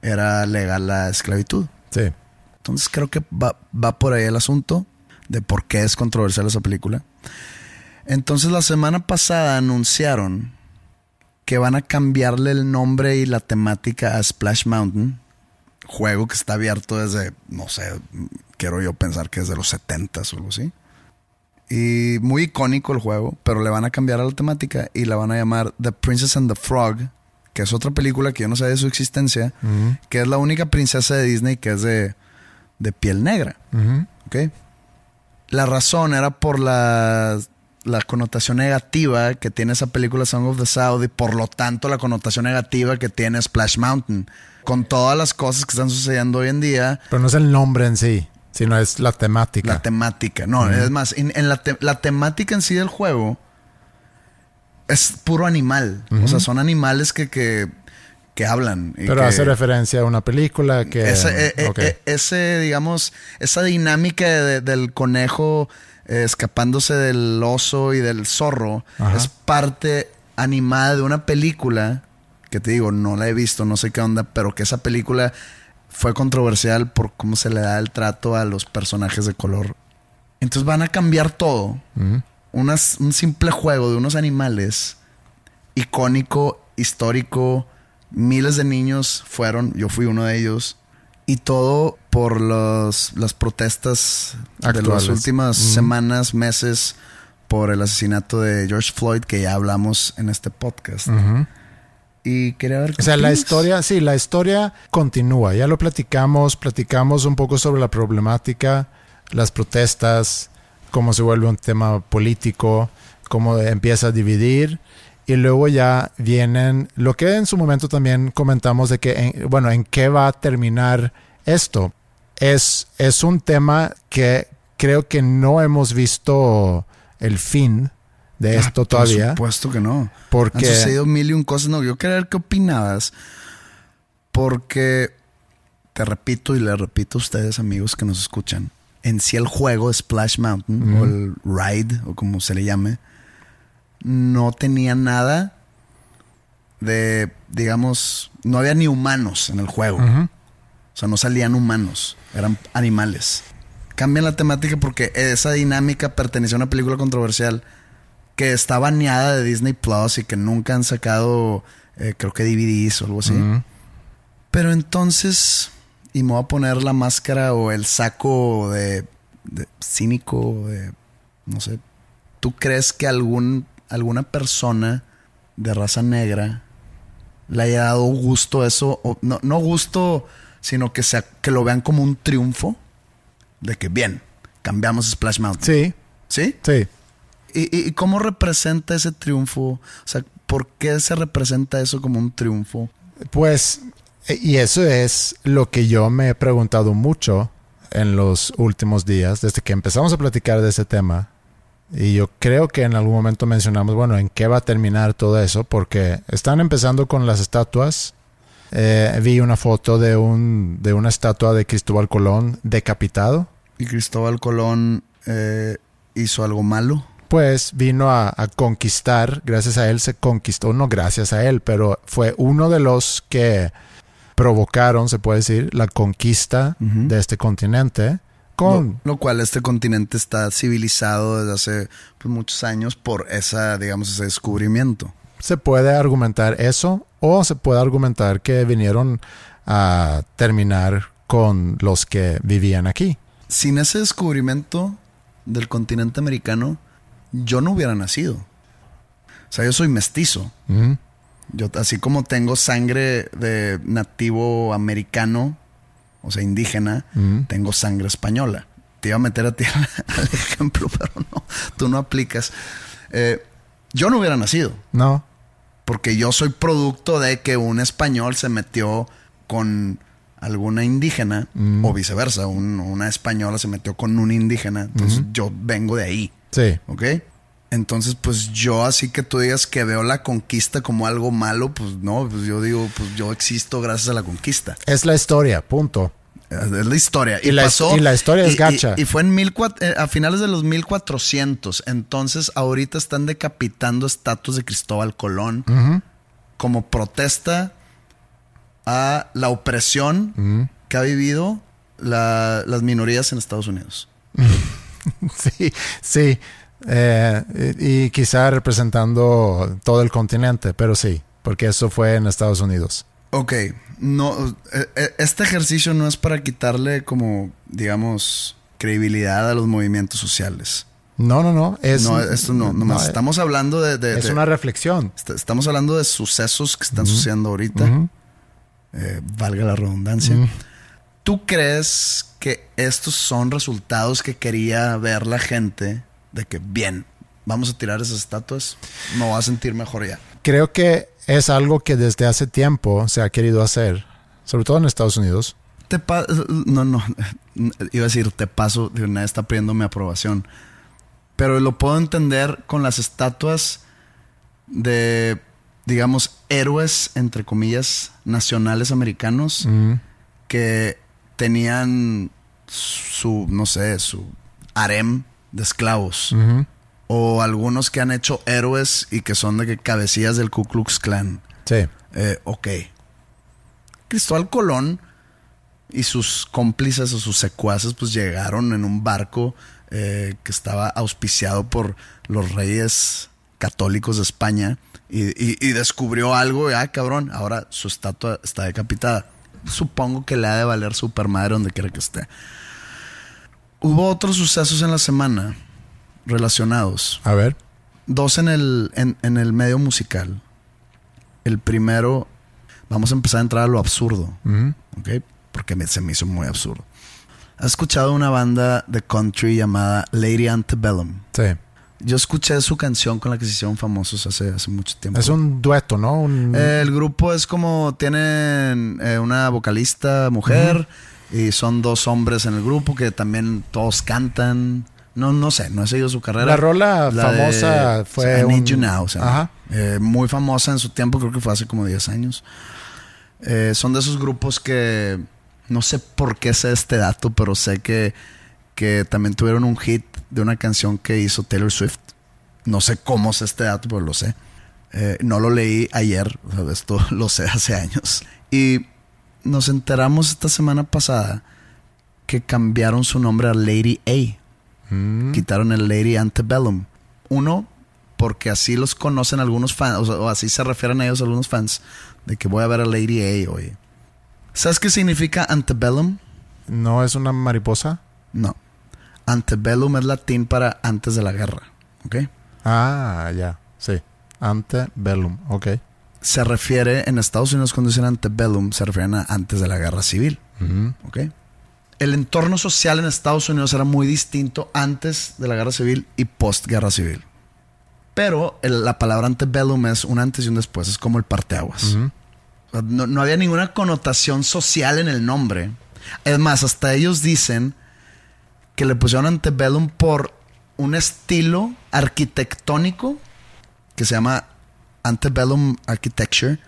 era legal la esclavitud. Sí. Entonces creo que va, va por ahí el asunto de por qué es controversial esa película. Entonces la semana pasada anunciaron que van a cambiarle el nombre y la temática a Splash Mountain, juego que está abierto desde, no sé, quiero yo pensar que es de los 70 o algo así. Y muy icónico el juego, pero le van a cambiar a la temática y la van a llamar The Princess and the Frog, que es otra película que yo no sabía de su existencia, que es la única princesa de Disney que es de, de piel negra. Ujú. ¿ok? La razón era por la, la connotación negativa que tiene esa película Song of the South y por lo tanto la connotación negativa que tiene Splash Mountain. Con todas las cosas que están sucediendo hoy en día, Pero no es el nombre en sí, sino es la temática. la temática. No, es más, en, en la, te- la temática en sí del juego es puro animal. O sea, son animales que, que, que hablan. y pero que- hace referencia a una película que... ese, eh, eh, eh, ese, digamos, esa dinámica de- del conejo eh, escapándose del oso y del zorro Ajá. es parte animada de una película que te digo, no la he visto, no sé qué onda, pero que esa película fue controversial por cómo se le da el trato a los personajes de color. Entonces van a cambiar todo. Unas- un simple juego de unos animales icónico, histórico. Miles de niños fueron, yo fui uno de ellos. Y todo por los, las protestas de las últimas semanas, meses, por el asesinato de George Floyd, que ya hablamos en este podcast. Y quería ver O sea, la historia, sí, la historia continúa. Ya lo platicamos, platicamos un poco sobre la problemática, las protestas, cómo se vuelve un tema político, cómo empieza a dividir. Y luego ya vienen lo que en su momento también comentamos de que, en- bueno, en qué va a terminar esto. Es, es un tema que creo que no hemos visto el fin de Ah, esto Por todavía. supuesto que no. Porque- Han sucedido mil y un cosas. No, yo quería ver qué opinabas. Porque, te repito y le repito a ustedes, amigos que nos escuchan, en sí el juego Splash Mountain o el ride o como se le llame, no tenía nada de, digamos, no había ni humanos en el juego. Sea, no salían humanos, eran animales. Cambian la temática porque esa dinámica pertenecía a una película controversial que está baneada de Disney Plus y que nunca han sacado, eh, creo que DVDs o algo así. Pero entonces, y me voy a poner la máscara o el saco de, de cínico, de, no sé, ¿tú crees que algún, alguna persona de raza negra le haya dado gusto eso? O, no, no gusto, sino que, sea, que lo vean como un triunfo de que, bien, cambiamos Splash Mountain. Sí, ¿Sí? sí. ¿Y, y, cómo representa ese triunfo? O sea, ¿por qué se representa eso como un triunfo? Pues, e- y eso es lo que yo me he preguntado mucho en los últimos días, desde que empezamos a platicar de ese tema. Y yo creo que en algún momento mencionamos, bueno, ¿en qué va a terminar todo eso? Porque están empezando con las estatuas. Eh, vi una foto de, un, de una estatua de Cristóbal Colón decapitado. Y Cristóbal Colón eh, hizo algo malo. Pues vino a, a conquistar, gracias a él se conquistó, no gracias a él, pero fue uno de los que provocaron, se puede decir, la conquista de este continente con... Lo, lo cual este continente está civilizado desde hace pues, muchos años por esa, digamos, ese descubrimiento. Se puede argumentar eso o se puede argumentar que vinieron a terminar con los que vivían aquí. Sin ese descubrimiento del continente americano, yo no hubiera nacido. O sea, yo soy mestizo. Yo, así como tengo sangre de nativo americano, o sea, indígena, tengo sangre española. Te iba a meter a ti al, al ejemplo, pero no, tú no aplicas. Eh, yo no hubiera nacido, No, porque yo soy producto de que un español se metió con alguna indígena, Mm. o viceversa, un- una española se metió con un indígena. Entonces yo vengo de ahí. sí. ¿Ok? Entonces, pues yo así que tú digas que veo la conquista como algo malo, pues no, pues yo digo, pues yo existo gracias a la conquista. Es la historia, punto. Es la historia. Y la his- y la historia es y- gacha. Y, fue en mil eh, a finales de los 1400. Entonces, ahorita están decapitando estatuas de Cristóbal Colón como protesta a la opresión que ha vivido la- las minorías en Estados Unidos. Sí, sí. Eh, y, y quizá representando todo el continente, pero sí, porque eso fue en Estados Unidos. Ok, no, eh, eh, este ejercicio no es para quitarle como, digamos, credibilidad a los movimientos sociales. No, no, no. Es, no, esto no, nomás no, estamos hablando de, de- es de- una reflexión. est- estamos hablando de sucesos que están sucediendo ahorita, eh, valga la redundancia. ¿Tú crees que estos son resultados que quería ver la gente de que, bien, vamos a tirar esas estatuas, me voy a sentir mejor ya? Creo que es algo que desde hace tiempo se ha querido hacer, sobre todo en Estados Unidos. Te pa- no, no, iba a decir te paso, de una está pidiendo mi aprobación. Pero lo puedo entender con las estatuas de, digamos, héroes, entre comillas, nacionales americanos que tenían su, no sé, su harem de esclavos. Ujú. O algunos que han hecho héroes y que son de que cabecillas del Ku Klux Klan. Sí. Eh, ok. Cristóbal Colón y sus cómplices o sus secuaces pues llegaron en un barco eh, que estaba auspiciado por los reyes católicos de España y, y- y descubrió algo ah, cabrón, ahora su estatua está decapitada. Supongo que le ha de valer super madre donde quiera que esté. Hubo otros sucesos en la semana relacionados. A ver. Dos en el, en, en el medio musical. El primero, vamos a empezar a entrar a lo absurdo. ¿ok? Porque me- se me hizo muy absurdo. ¿Has escuchado una banda de country llamada Lady Antebellum? Sí. Yo escuché su canción con la que se hicieron famosos hace, hace mucho tiempo. Es un dueto, ¿no? Un- Eh, el grupo es como tienen eh, una vocalista mujer y son dos hombres en el grupo que también todos cantan. No, no sé, no he seguido su carrera. La rola La de famosa fue I Need un- You Now. Ajá. Eh, muy famosa en su tiempo, creo que fue hace como 10 años. Eh, son de esos grupos que no sé por qué sé este dato, pero sé que, que también tuvieron un hit de una canción que hizo Taylor Swift. No sé cómo sé este dato, pero lo sé. Eh, no lo leí ayer, o sea, esto lo sé hace años. Y nos enteramos esta semana pasada que cambiaron su nombre a Lady A. Mm. Quitaron el Lady Antebellum. Uno, porque así los conocen algunos fans, o, sea, o así se refieren a ellos algunos fans, de que voy a ver a Lady A hoy. ¿Sabes qué significa Antebellum? ¿No es una mariposa? No. Antebellum es latín para antes de la guerra. ¿Ok? Ah, ya. Sí. Antebellum. Ok. Se refiere, en Estados Unidos cuando dicen antebellum, se refieren a antes de la guerra civil. ¿ok? El entorno social en Estados Unidos era muy distinto antes de la guerra civil y post guerra civil. Pero el- la palabra antebellum es un antes y un después, es como el parteaguas. No, no había ninguna connotación social en el nombre. Es más, hasta ellos dicen que le pusieron antebellum por un estilo arquitectónico que se llama antebellum architecture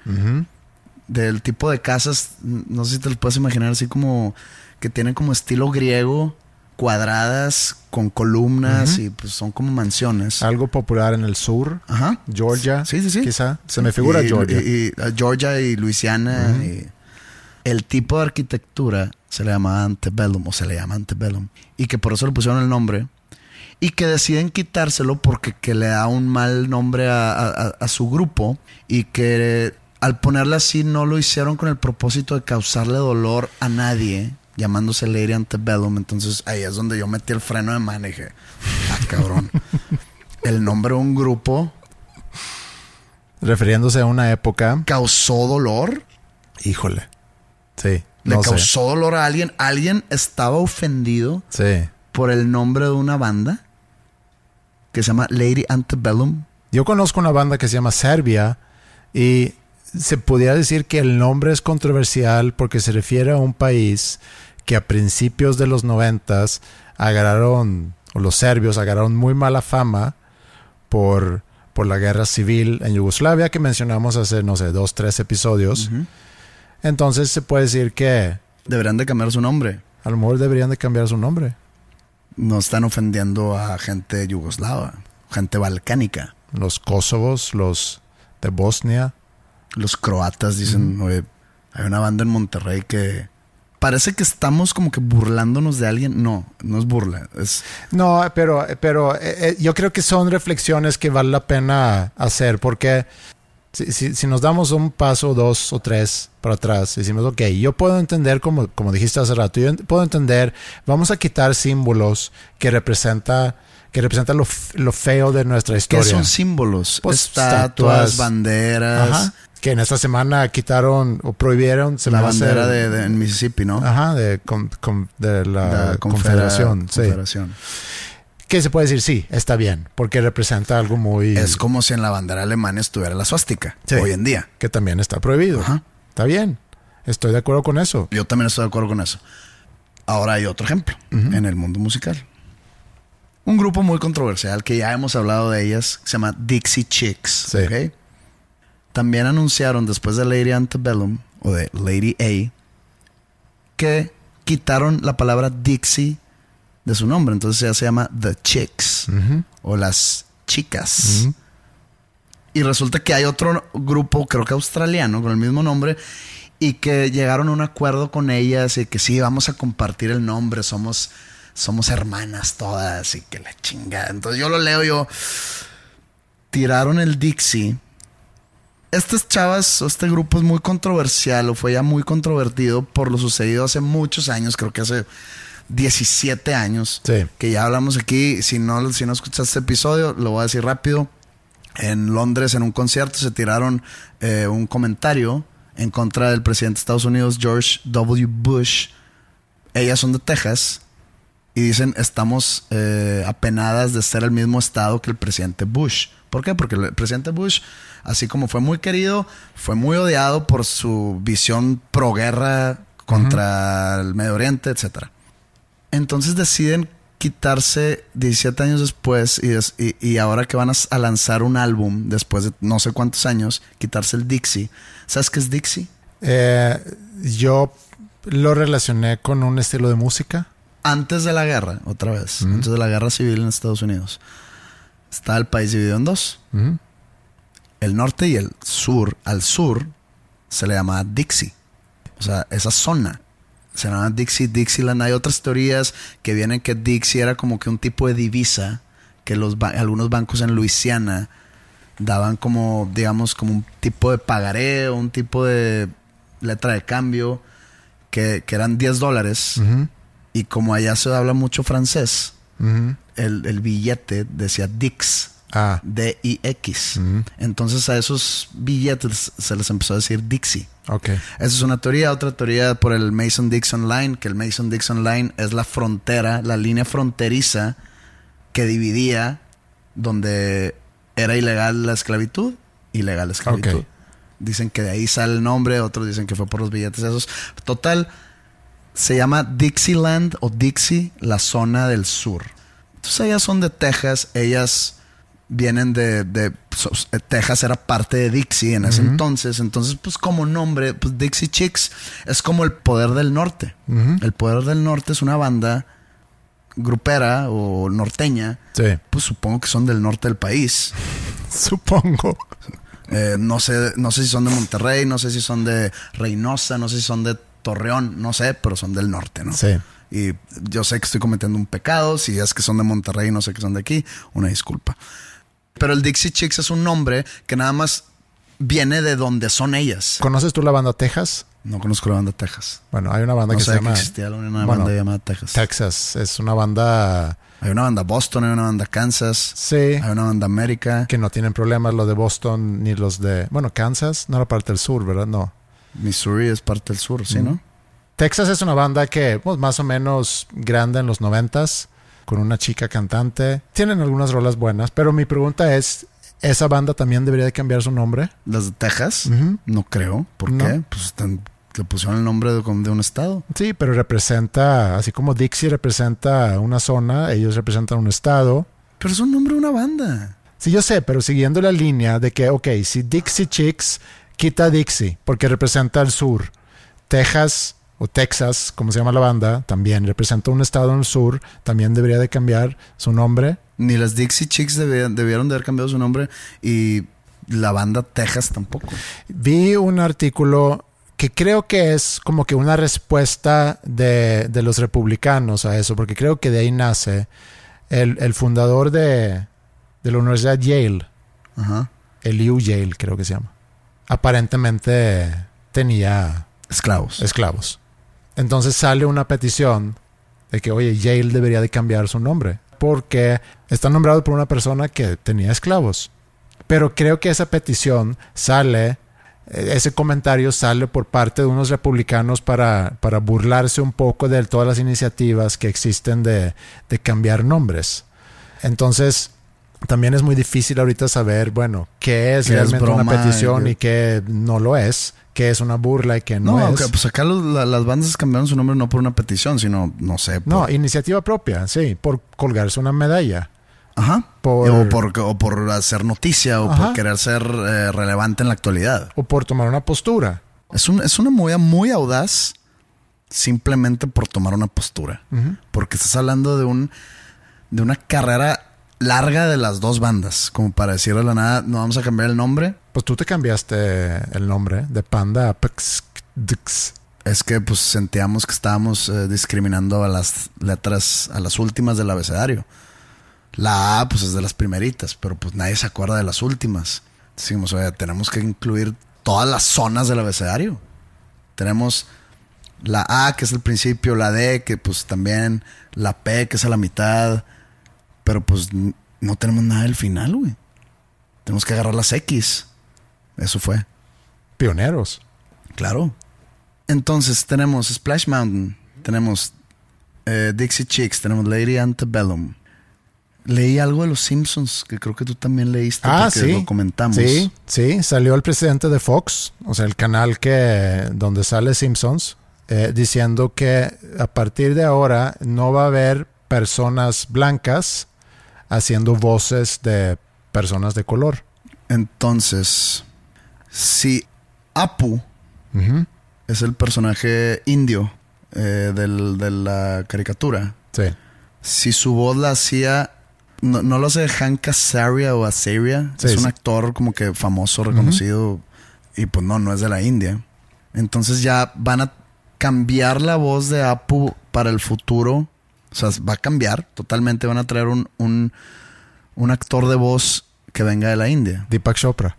del tipo de casas, no sé si te lo puedes imaginar así como que tienen como estilo griego, cuadradas con columnas y pues son como mansiones. Algo popular en el sur. Ajá. Georgia. Sí, sí, sí. Quizá. Se me figura Y- Georgia. Y, y, Georgia y Luisiana. y- el tipo de arquitectura se le llama antebellum o se le llama antebellum. Y que por eso le pusieron el nombre. Y que deciden quitárselo porque que le da un mal nombre a, a- a su grupo. Y que al ponerle así no lo hicieron con el propósito de causarle dolor a nadie. Llamándose Lady Antebellum. Entonces ahí es donde yo metí el freno de mano y dije, ah, cabrón. el nombre de un grupo Refiriéndose a una época. causó dolor. Híjole. Sí. Le no sé. causó dolor a alguien. Alguien estaba ofendido Sí. por el nombre de una banda que se llama Lady Antebellum. Yo conozco una banda que se llama Serbia y se pudiera decir que el nombre es controversial porque se refiere a un país que a principios de los noventas agarraron, o los serbios agarraron muy mala fama por, por la guerra civil en Yugoslavia que mencionamos hace, no sé, dos, tres episodios. Entonces se puede decir que Deberían de cambiar su nombre. a lo mejor deberían de cambiar su nombre. No están ofendiendo a gente yugoslava, gente balcánica. Los kosovos, los de Bosnia. Los croatas dicen, "Oye, hay una banda en Monterrey que parece que estamos como que burlándonos de alguien. No, no es burla. Es, No, pero, pero eh, eh, yo creo que son reflexiones que vale la pena hacer porque si, si- si nos damos un paso, dos o tres para atrás, decimos, ok, yo puedo entender, como, como dijiste hace rato, yo puedo entender, vamos a quitar símbolos que representa que representan lo, lo feo de nuestra ¿Qué historia. son símbolos? Pues, estatuas, estatuas. banderas. Ajá. Que en esta semana quitaron o prohibieron se La bandera de, de- en Mississippi, ¿no? Ajá, de, con- con- de la, La confederación. sí. confederación. Que se puede decir, sí, está bien, porque representa algo muy... Es como si en la bandera alemana estuviera la suástica Sí. hoy en día. que también está prohibido. Ajá. Está bien. Estoy de acuerdo con eso. Yo también estoy de acuerdo con eso. Ahora hay otro ejemplo en el mundo musical. Un grupo muy controversial que ya hemos hablado de ellas, se llama Dixie Chicks. Sí. También anunciaron después de Lady Antebellum o de Lady A que quitaron la palabra Dixie de su nombre. Entonces ya se llama The Chicks o las chicas. Y resulta que hay otro grupo, creo que australiano, con el mismo nombre, y que llegaron a un acuerdo con ellas y que sí, vamos a compartir el nombre, somos, somos hermanas todas y que la chingada. Entonces yo lo leo, yo tiraron el Dixie. Estas chavas, este grupo es muy controversial, o fue ya muy controvertido por lo sucedido hace muchos años, creo que hace 17 años, Sí. que ya hablamos aquí. Si no, si no escuchaste este episodio, lo voy a decir rápido. En Londres, en un concierto, se tiraron eh, un comentario en contra del presidente de Estados Unidos, George W. Bush. Ellas son de Texas y dicen, estamos eh, apenadas de ser el mismo estado que el presidente Bush. ¿Por qué? Porque el presidente Bush, así como fue muy querido, fue muy odiado por su visión pro guerra contra el Medio Oriente, etcétera. Entonces deciden quitarse 17 años después y, des- y- y ahora que van a, lanzar un álbum después de no sé cuántos años, quitarse el Dixie. ¿Sabes qué es Dixie? Eh, yo lo relacioné con un estilo de música. Antes de la guerra, otra vez, antes de la guerra civil en Estados Unidos, está el país dividido en dos. El norte y el sur. Al sur se le llama Dixie. O sea, esa zona se llama Dixie, Dixieland. Hay otras teorías que vienen que Dixie era como que un tipo de divisa que los ba- algunos bancos en Luisiana daban como, digamos, como un tipo de pagaré o un tipo de letra de cambio que, que eran 10 dólares. Y como allá se habla mucho francés, el, el billete decía Dix. Ah, D-I-X. Entonces a esos billetes se les empezó a decir Dixie. ok. Esa es una teoría. Otra teoría por el Mason-Dixon Line, que el Mason-Dixon Line es la frontera, la línea fronteriza que dividía donde era ilegal la esclavitud y legal la esclavitud. Dicen que de ahí sale el nombre, otros dicen que fue por los billetes esos. Total, se llama Dixieland o Dixie, la zona del sur. Entonces ellas son de Texas, ellas vienen de, de- so- eh, Texas era parte de Dixie en ese entonces, entonces pues como nombre, pues Dixie Chicks es como el poder del norte. El poder del norte es una banda grupera o norteña, Sí, pues supongo que son del norte del país. supongo. Eh, no sé, no sé si son de Monterrey, no sé si son de Reynosa, no sé si son de Torreón, no sé, pero son del norte, ¿no? Sí. Y yo sé que estoy cometiendo un pecado, si es que son de Monterrey no sé que son de aquí, una disculpa. Pero el Dixie Chicks es un nombre que nada más viene de donde son ellas. ¿Conoces tú la banda Texas? No conozco la banda Texas. Bueno, hay una banda No que se que llama existía una bueno, banda llamada Texas. Texas. Es una banda, Hay una banda Boston, hay una banda Kansas, sí, hay una banda América. que no tienen problemas los de Boston ni los de, bueno, Kansas, no era parte del sur, ¿verdad? No. Missouri es parte del sur, ¿sí, no? Texas es una banda que, pues, más o menos grande en los noventas, con una chica cantante. Tienen algunas rolas buenas, pero mi pregunta es, ¿esa banda también debería de cambiar su nombre? Las de Texas, no creo. ¿Por No. qué? Pues están- le pusieron el nombre de, de un estado. Sí, pero representa, así como Dixie representa una zona, ellos representan un estado. Pero es un nombre de una banda. Sí, yo sé, pero siguiendo la línea de que, ok, si Dixie Chicks quita Dixie porque representa el sur, Texas o Texas, como se llama la banda, también representa un estado en el sur, también debería de cambiar su nombre. Ni las Dixie Chicks debieron, debieron de haber cambiado su nombre y la banda Texas tampoco. Vi un artículo que creo que es como que una respuesta de, de los republicanos a eso, porque creo que de ahí nace el, el fundador de, de la Universidad Yale, Ajá. el U Yale creo que se llama. Aparentemente tenía Esclavos. esclavos. Entonces sale una petición de que, oye, Yale debería de cambiar su nombre, porque está nombrado por una persona que tenía esclavos. Pero creo que esa petición sale, eh, ese comentario sale por parte de unos republicanos para, para burlarse un poco de todas las iniciativas que existen de, de cambiar nombres. Entonces, también es muy difícil ahorita saber, bueno, qué es ¿Qué es realmente una petición ¿Qué- y qué no lo es, qué es una burla y qué no, No, es. pues acá los- la- las bandas cambiaron su nombre no por una petición, sino, no sé. Por, No, iniciativa propia, sí, por colgarse una medalla. Ajá. por- O, por, o por hacer noticia o Ajá. por querer ser eh, relevante en la actualidad. o por tomar una postura. Es, un- es una movida muy audaz simplemente por tomar una postura. Porque estás hablando de un de una carrera larga de las dos bandas, como para decirle la nada, no vamos a cambiar el nombre. Pues tú te cambiaste el nombre de Panda a Px Es que pues sentíamos que estábamos eh, discriminando a las letras, a las últimas del abecedario. La A pues es de las primeritas, pero pues nadie se acuerda de las últimas. Decimos, oye, tenemos que incluir todas las zonas del abecedario. Tenemos la A, que es el principio, la D, que pues también, la P, que es a la mitad, pero pues no tenemos nada del final, güey. Tenemos que agarrar las X. Eso fue. Pioneros. Claro. Entonces tenemos Splash Mountain, tenemos eh, Dixie Chicks, tenemos Lady Antebellum. Leí algo de los Simpsons, que creo que tú también leíste ah, porque sí. lo comentamos. Sí, sí, salió el presidente de Fox, o sea, el canal que donde sale Simpsons, eh, diciendo que a partir de ahora no va a haber personas blancas haciendo voces de personas de color. Entonces, si Apu es el personaje indio eh, del- de la caricatura, Sí. si su voz la hacía, no, no lo hace Hank Azaria o Azaria, Sí, es un actor como que famoso, reconocido, y pues no, no es de la India. Entonces ya van a cambiar la voz de Apu para el futuro. O sea, va a cambiar totalmente. Van a traer un, un, un actor de voz que venga de la India. Deepak Chopra.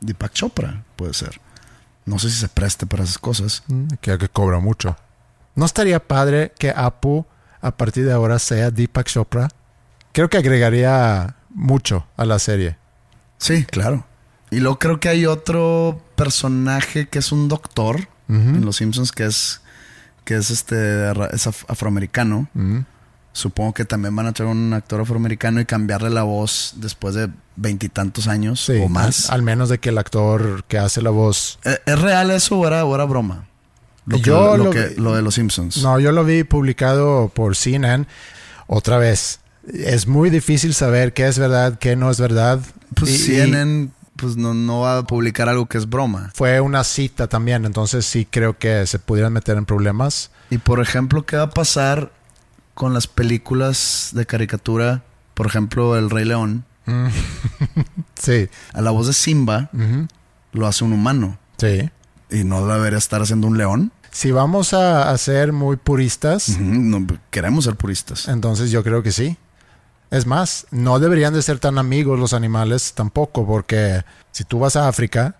Deepak Chopra, puede ser. No sé si se preste para esas cosas. Mm, Que, que cobra mucho. ¿No estaría padre que Apu a partir de ahora sea Deepak Chopra? Creo que agregaría mucho a la serie. Sí, claro. Y luego creo que hay otro personaje que es un doctor en Los Simpsons que es que es este es af- afroamericano. Mm. Supongo que también van a traer un actor afroamericano y cambiarle la voz después de veintitantos años Sí, o más. Al, al menos de que el actor que hace la voz. ¿E- ¿Es real eso o era, o era broma? Lo, que- Yo lo lo que- lo de los Simpsons. No, yo lo vi publicado por CNN. Otra vez, es muy difícil saber qué es verdad, qué no es verdad. Pues y CNN pues no, no va a publicar algo que es broma. Fue una cita también, entonces sí creo que se pudieran meter en problemas. Y por ejemplo, ¿qué va a pasar con las películas de caricatura? Por ejemplo, El Rey León. Sí, A la voz de Simba lo hace un humano. sí. Y no debería estar haciendo un león. Si vamos a, a ser muy puristas, no, queremos ser puristas. entonces yo creo que sí. Es más, no deberían de ser tan amigos los animales tampoco, porque si tú vas a África,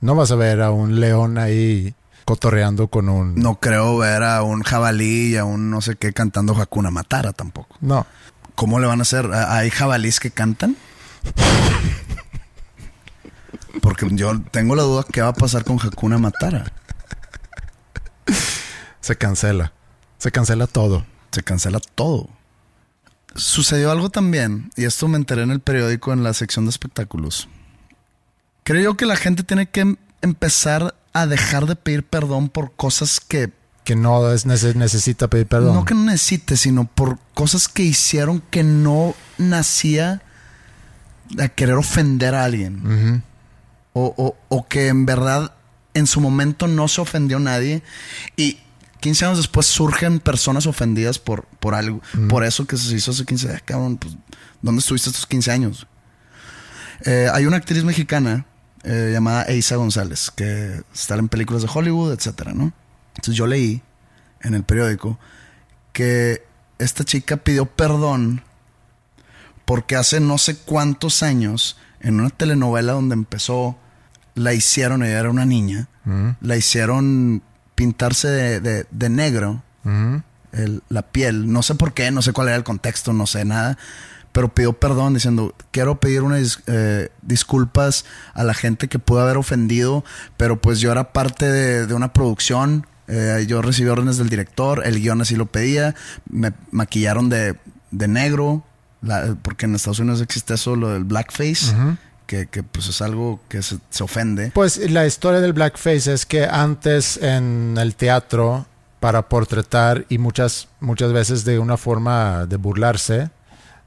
no vas a ver a un león ahí cotorreando con un... No creo ver a un jabalí y a un no sé qué cantando Hakuna Matara tampoco. No. ¿Cómo le van a hacer? ¿A- ¿Hay jabalís que cantan? Porque yo tengo la duda qué va a pasar con Hakuna Matara. Se cancela. Se cancela todo. Se cancela todo. Sucedió algo también, y esto me enteré en el periódico en la sección de espectáculos. Creo yo que la gente tiene que em- empezar a dejar de pedir perdón por cosas que Que no es nece- necesita pedir perdón. no que no necesite, sino por cosas que hicieron que no nacía a querer ofender a alguien. O, o- o que en verdad en su momento no se ofendió nadie y 15 años después surgen personas ofendidas por, por algo, por eso que se hizo hace 15 años. Cabrón, pues, ¿dónde estuviste estos 15 años? Eh, hay una actriz mexicana eh, llamada Eisa González que está en películas de Hollywood, etcétera, ¿no? Entonces yo leí en el periódico que esta chica pidió perdón porque hace no sé cuántos años, en una telenovela donde empezó, la hicieron, ella era una niña, la hicieron pintarse de, de- de negro el- la piel. No sé por qué, no sé cuál era el contexto, no sé nada. Pero pidió perdón diciendo, quiero pedir unas eh, disculpas a la gente que pudo haber ofendido, pero pues yo era parte de, de una producción, eh, yo recibí órdenes del director, el guion así lo pedía, me maquillaron de, de negro, la- porque en Estados Unidos existe eso, lo del blackface, que, que, pues es algo que se, se ofende. Pues la historia del blackface es que antes en el teatro, para portretar y muchas, muchas veces de una forma de burlarse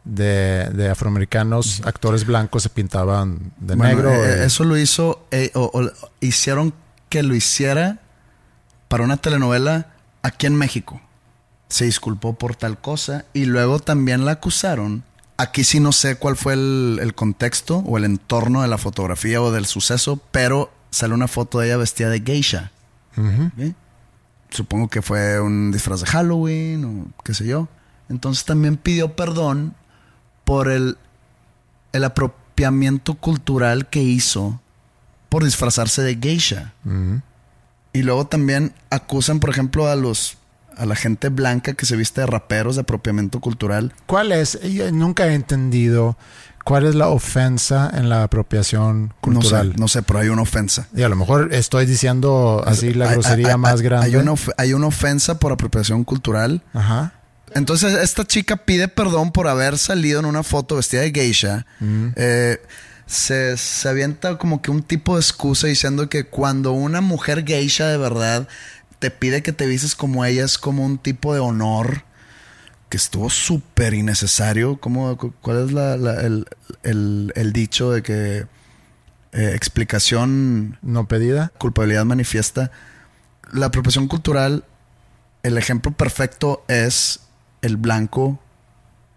de, de afroamericanos, actores blancos se pintaban de Bueno, negro. eh, eh, eso lo hizo, eh, o, o hicieron que lo hiciera para una telenovela aquí en México. Se disculpó por tal cosa y luego también la acusaron Aquí sí no sé cuál fue el, el contexto o el entorno de la fotografía o del suceso, pero sale una foto de ella vestida de geisha. Supongo que fue un disfraz de Halloween o qué sé yo. Entonces también pidió perdón por el, el apropiamiento cultural que hizo por disfrazarse de geisha. Y luego también acusan, por ejemplo, a los a la gente blanca que se viste de raperos de apropiamiento cultural. ¿Cuál es? Yo nunca he entendido cuál es la ofensa en la apropiación No cultural. sé, no sé, pero hay una ofensa. Y a lo mejor estoy diciendo así la grosería hay- más grande. Hay una, hay una ofensa por apropiación cultural. Ajá. Entonces, esta chica pide perdón por haber salido en una foto vestida de geisha. Eh, se, se avienta como que un tipo de excusa diciendo que cuando una mujer geisha de verdad te pide que te vistes como ella es como un tipo de honor que estuvo súper innecesario. ¿Cómo, cu- ¿Cuál es la- la- el, el- el dicho de que eh, explicación No pedida. culpabilidad manifiesta. La apropiación cultural, el ejemplo perfecto es el blanco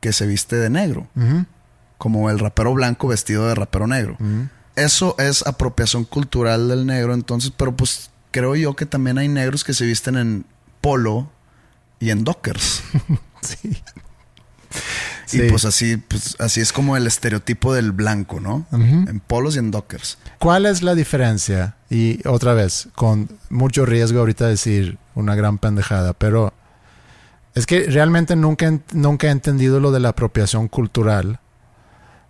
que se viste de negro, como el rapero blanco vestido de rapero negro. Eso es apropiación cultural del negro, entonces, pero pues creo yo que también hay negros que se visten en polo y en dockers. Sí. Y Sí. pues así, pues así es como el estereotipo del blanco, ¿no? En polos y en dockers. ¿Cuál es la diferencia? Y otra vez, con mucho riesgo ahorita decir una gran pendejada, pero es que realmente nunca, nunca he entendido lo de la apropiación cultural.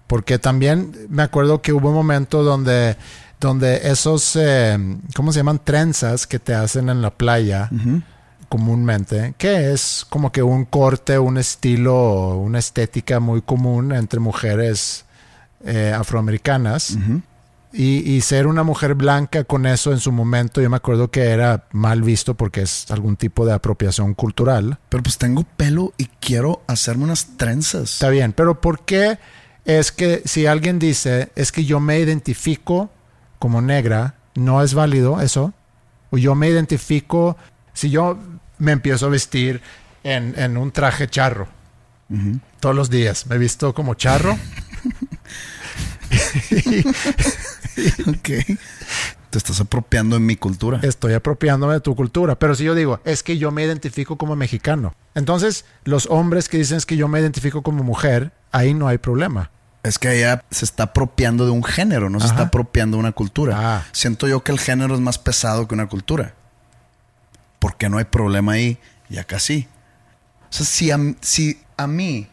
Porque también me acuerdo que hubo un momento donde, donde esos, eh, ¿cómo se llaman? Trenzas que te hacen en la playa comúnmente, que es como que un corte, un estilo, una estética muy común entre mujeres eh, afroamericanas. Y, y ser una mujer blanca con eso en su momento, yo me acuerdo que era mal visto porque es algún tipo de apropiación cultural. Pero pues tengo pelo y quiero hacerme unas trenzas. Está bien, pero ¿por qué es que si alguien dice es que yo me identifico como negra, no es válido eso? O yo me identifico, si yo me empiezo a vestir en, en un traje charro todos los días, me he visto como charro. Ok. Te estás apropiando de mi cultura. estoy apropiándome de tu cultura. Pero si yo digo, es que yo me identifico como mexicano. Entonces, los hombres que dicen es que yo me identifico como mujer, ahí no hay problema. Es que ella se está apropiando de un género, no se está apropiando de una cultura. Ah. Siento yo que el género es más pesado que una cultura. Porque no hay problema ahí y acá sí. O sea, si a, si a mí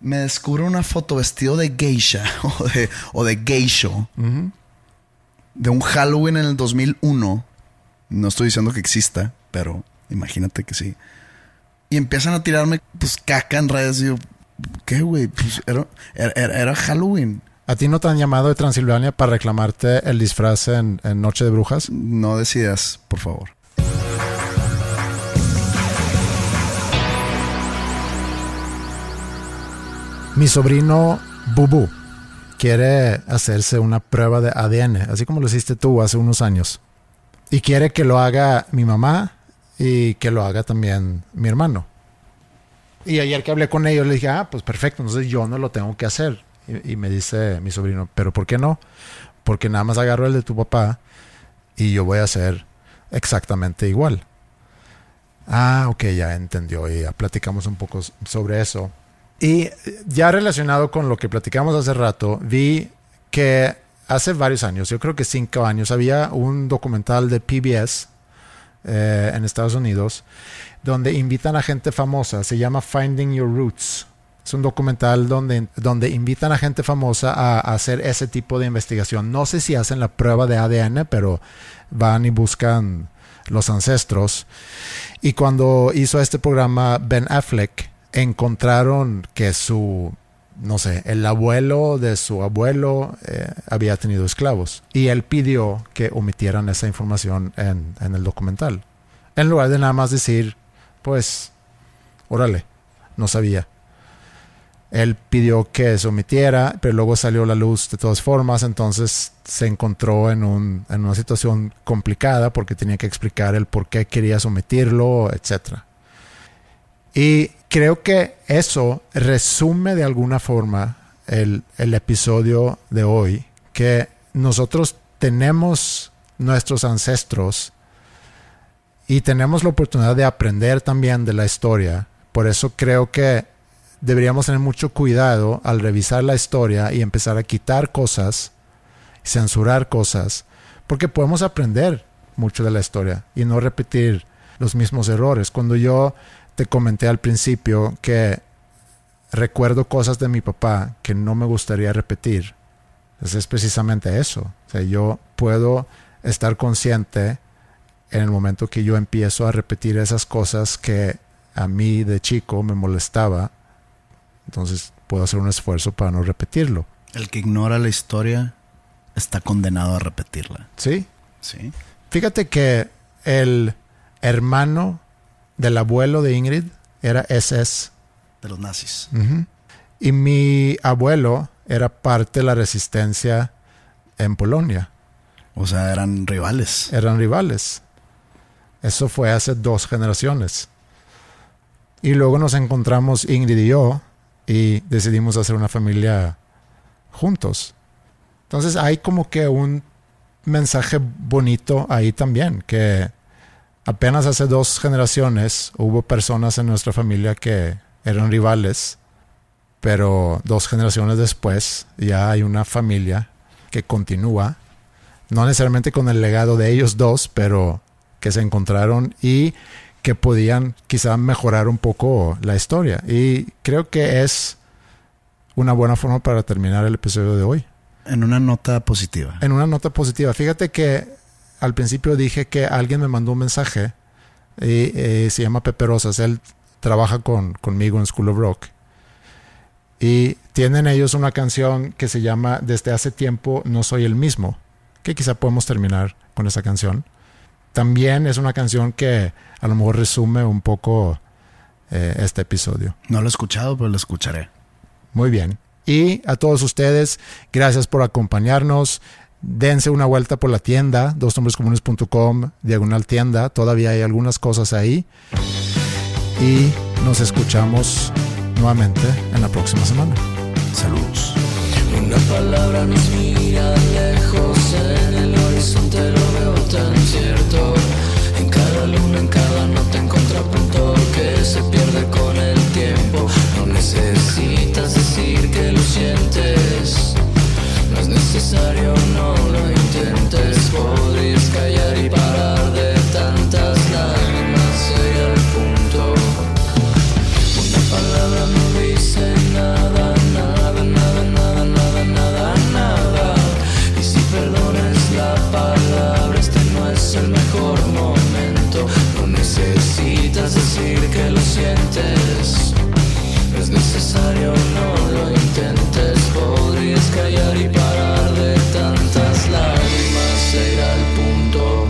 me descubre una foto vestido de geisha o de, o de geisho de un Halloween en el 2001, no estoy diciendo que exista, pero imagínate que sí. Y empiezan a tirarme pues caca en redes y yo, ¿qué güey? Pues era, era- era Halloween. ¿A ti no te han llamado de Transilvania para reclamarte el disfraz en, en Noche de Brujas? No decidas, por favor. Mi sobrino Bubu quiere hacerse una prueba de ADN, así como lo hiciste tú hace unos años. Y quiere que lo haga mi mamá y que lo haga también mi hermano. Y ayer que hablé con ellos le dije, ah, pues perfecto, entonces yo no lo tengo que hacer. Y, me dice mi sobrino, pero ¿por qué no? Porque nada más agarro el de tu papá y yo voy a hacer exactamente igual. Ah, ok, ya entendió y ya platicamos un poco sobre eso. Y ya relacionado con lo que platicamos hace rato, vi que hace varios años, yo creo que cinco años, había un documental de PBS eh, en Estados Unidos donde invitan a gente famosa, se llama Finding Your Roots. Es un documental donde, donde invitan a gente famosa a, a hacer ese tipo de investigación. No sé si hacen la prueba de ADN, pero van y buscan los ancestros. Y cuando hizo este programa Ben Affleck, encontraron que su, no sé, el abuelo de su abuelo eh, había tenido esclavos. Y él pidió que omitieran esa información en, el documental. En lugar de nada más decir, pues, órale, no sabía. Él pidió que se omitiera, pero luego salió la luz de todas formas, entonces se encontró en, un, en una situación complicada porque tenía que explicar el por qué quería someterlo, etc. ¿Y creo que eso resume de alguna forma el, el episodio de hoy, que nosotros tenemos nuestros ancestros y tenemos la oportunidad de aprender también de la historia. Por eso creo que deberíamos tener mucho cuidado al revisar la historia y empezar a quitar cosas, censurar cosas, porque podemos aprender mucho de la historia y no repetir los mismos errores. Cuando yo te comenté al principio que recuerdo cosas de mi papá que no me gustaría repetir, pues es precisamente eso. O sea, yo puedo estar consciente en el momento que yo empiezo a repetir esas cosas que a mí de chico me molestaba, entonces puedo hacer un esfuerzo para no repetirlo. El que ignora la historia está condenado a repetirla. Sí. Sí. Fíjate que el hermano del abuelo de Ingrid era SS. De los nazis. Y mi abuelo era parte de la resistencia en Polonia. O sea, eran rivales. Eran rivales. Eso fue hace dos generaciones. Y luego nos encontramos Ingrid y yo y decidimos hacer una familia juntos. Entonces hay como que un mensaje bonito ahí también, que apenas hace dos generaciones hubo personas en nuestra familia que eran rivales, pero dos generaciones después ya hay una familia que continúa, no necesariamente con el legado de ellos dos, pero que se encontraron y que podían quizá mejorar un poco la historia. Y creo que es una buena forma para terminar el episodio de hoy. En una nota positiva. En una nota positiva. Fíjate que al principio dije que alguien me mandó un mensaje y eh, se llama Pepe Rosas. Él trabaja con, conmigo en School of Rock. Y tienen ellos una canción que se llama Desde hace tiempo no soy el mismo. Que quizá podemos terminar con esa canción. También es una canción que a lo mejor resume un poco eh, este episodio. No lo he escuchado, pero lo escucharé. Muy bien. Y a todos ustedes, gracias por acompañarnos. Dense una vuelta por la tienda, dosnombrescomunes.com, diagonal tienda. Todavía hay algunas cosas ahí. Y nos escuchamos nuevamente en la próxima semana. Saludos. Una palabra nos mira lejos, en el horizonte lo veo tan cierto. En cada luna, en cada nota, en contrapunto que se pierde con el tiempo. No necesitas decir que lo sientes, necesario, no lo intentes. Podrías callar y parar de tantas lágrimas, sería el punto. Una palabra no dice nada, nada, nada, nada, nada, nada, nada. Y si perdones la palabra, este no es el mejor momento. No necesitas decir que lo sientes. Es necesario, no lo intentes. Podrías callar y parar de tantas lágrimas, se irá al punto.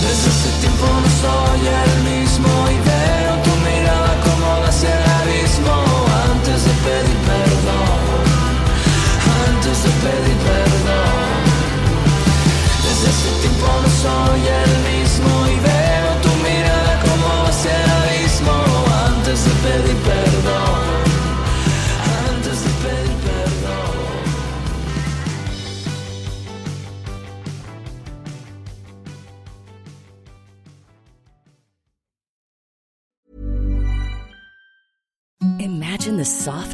Desde hace tiempo no soy el mismo y veo tu mirada como hacia el abismo antes de pedir perdón, antes de pedir perdón. Desde hace tiempo no soy el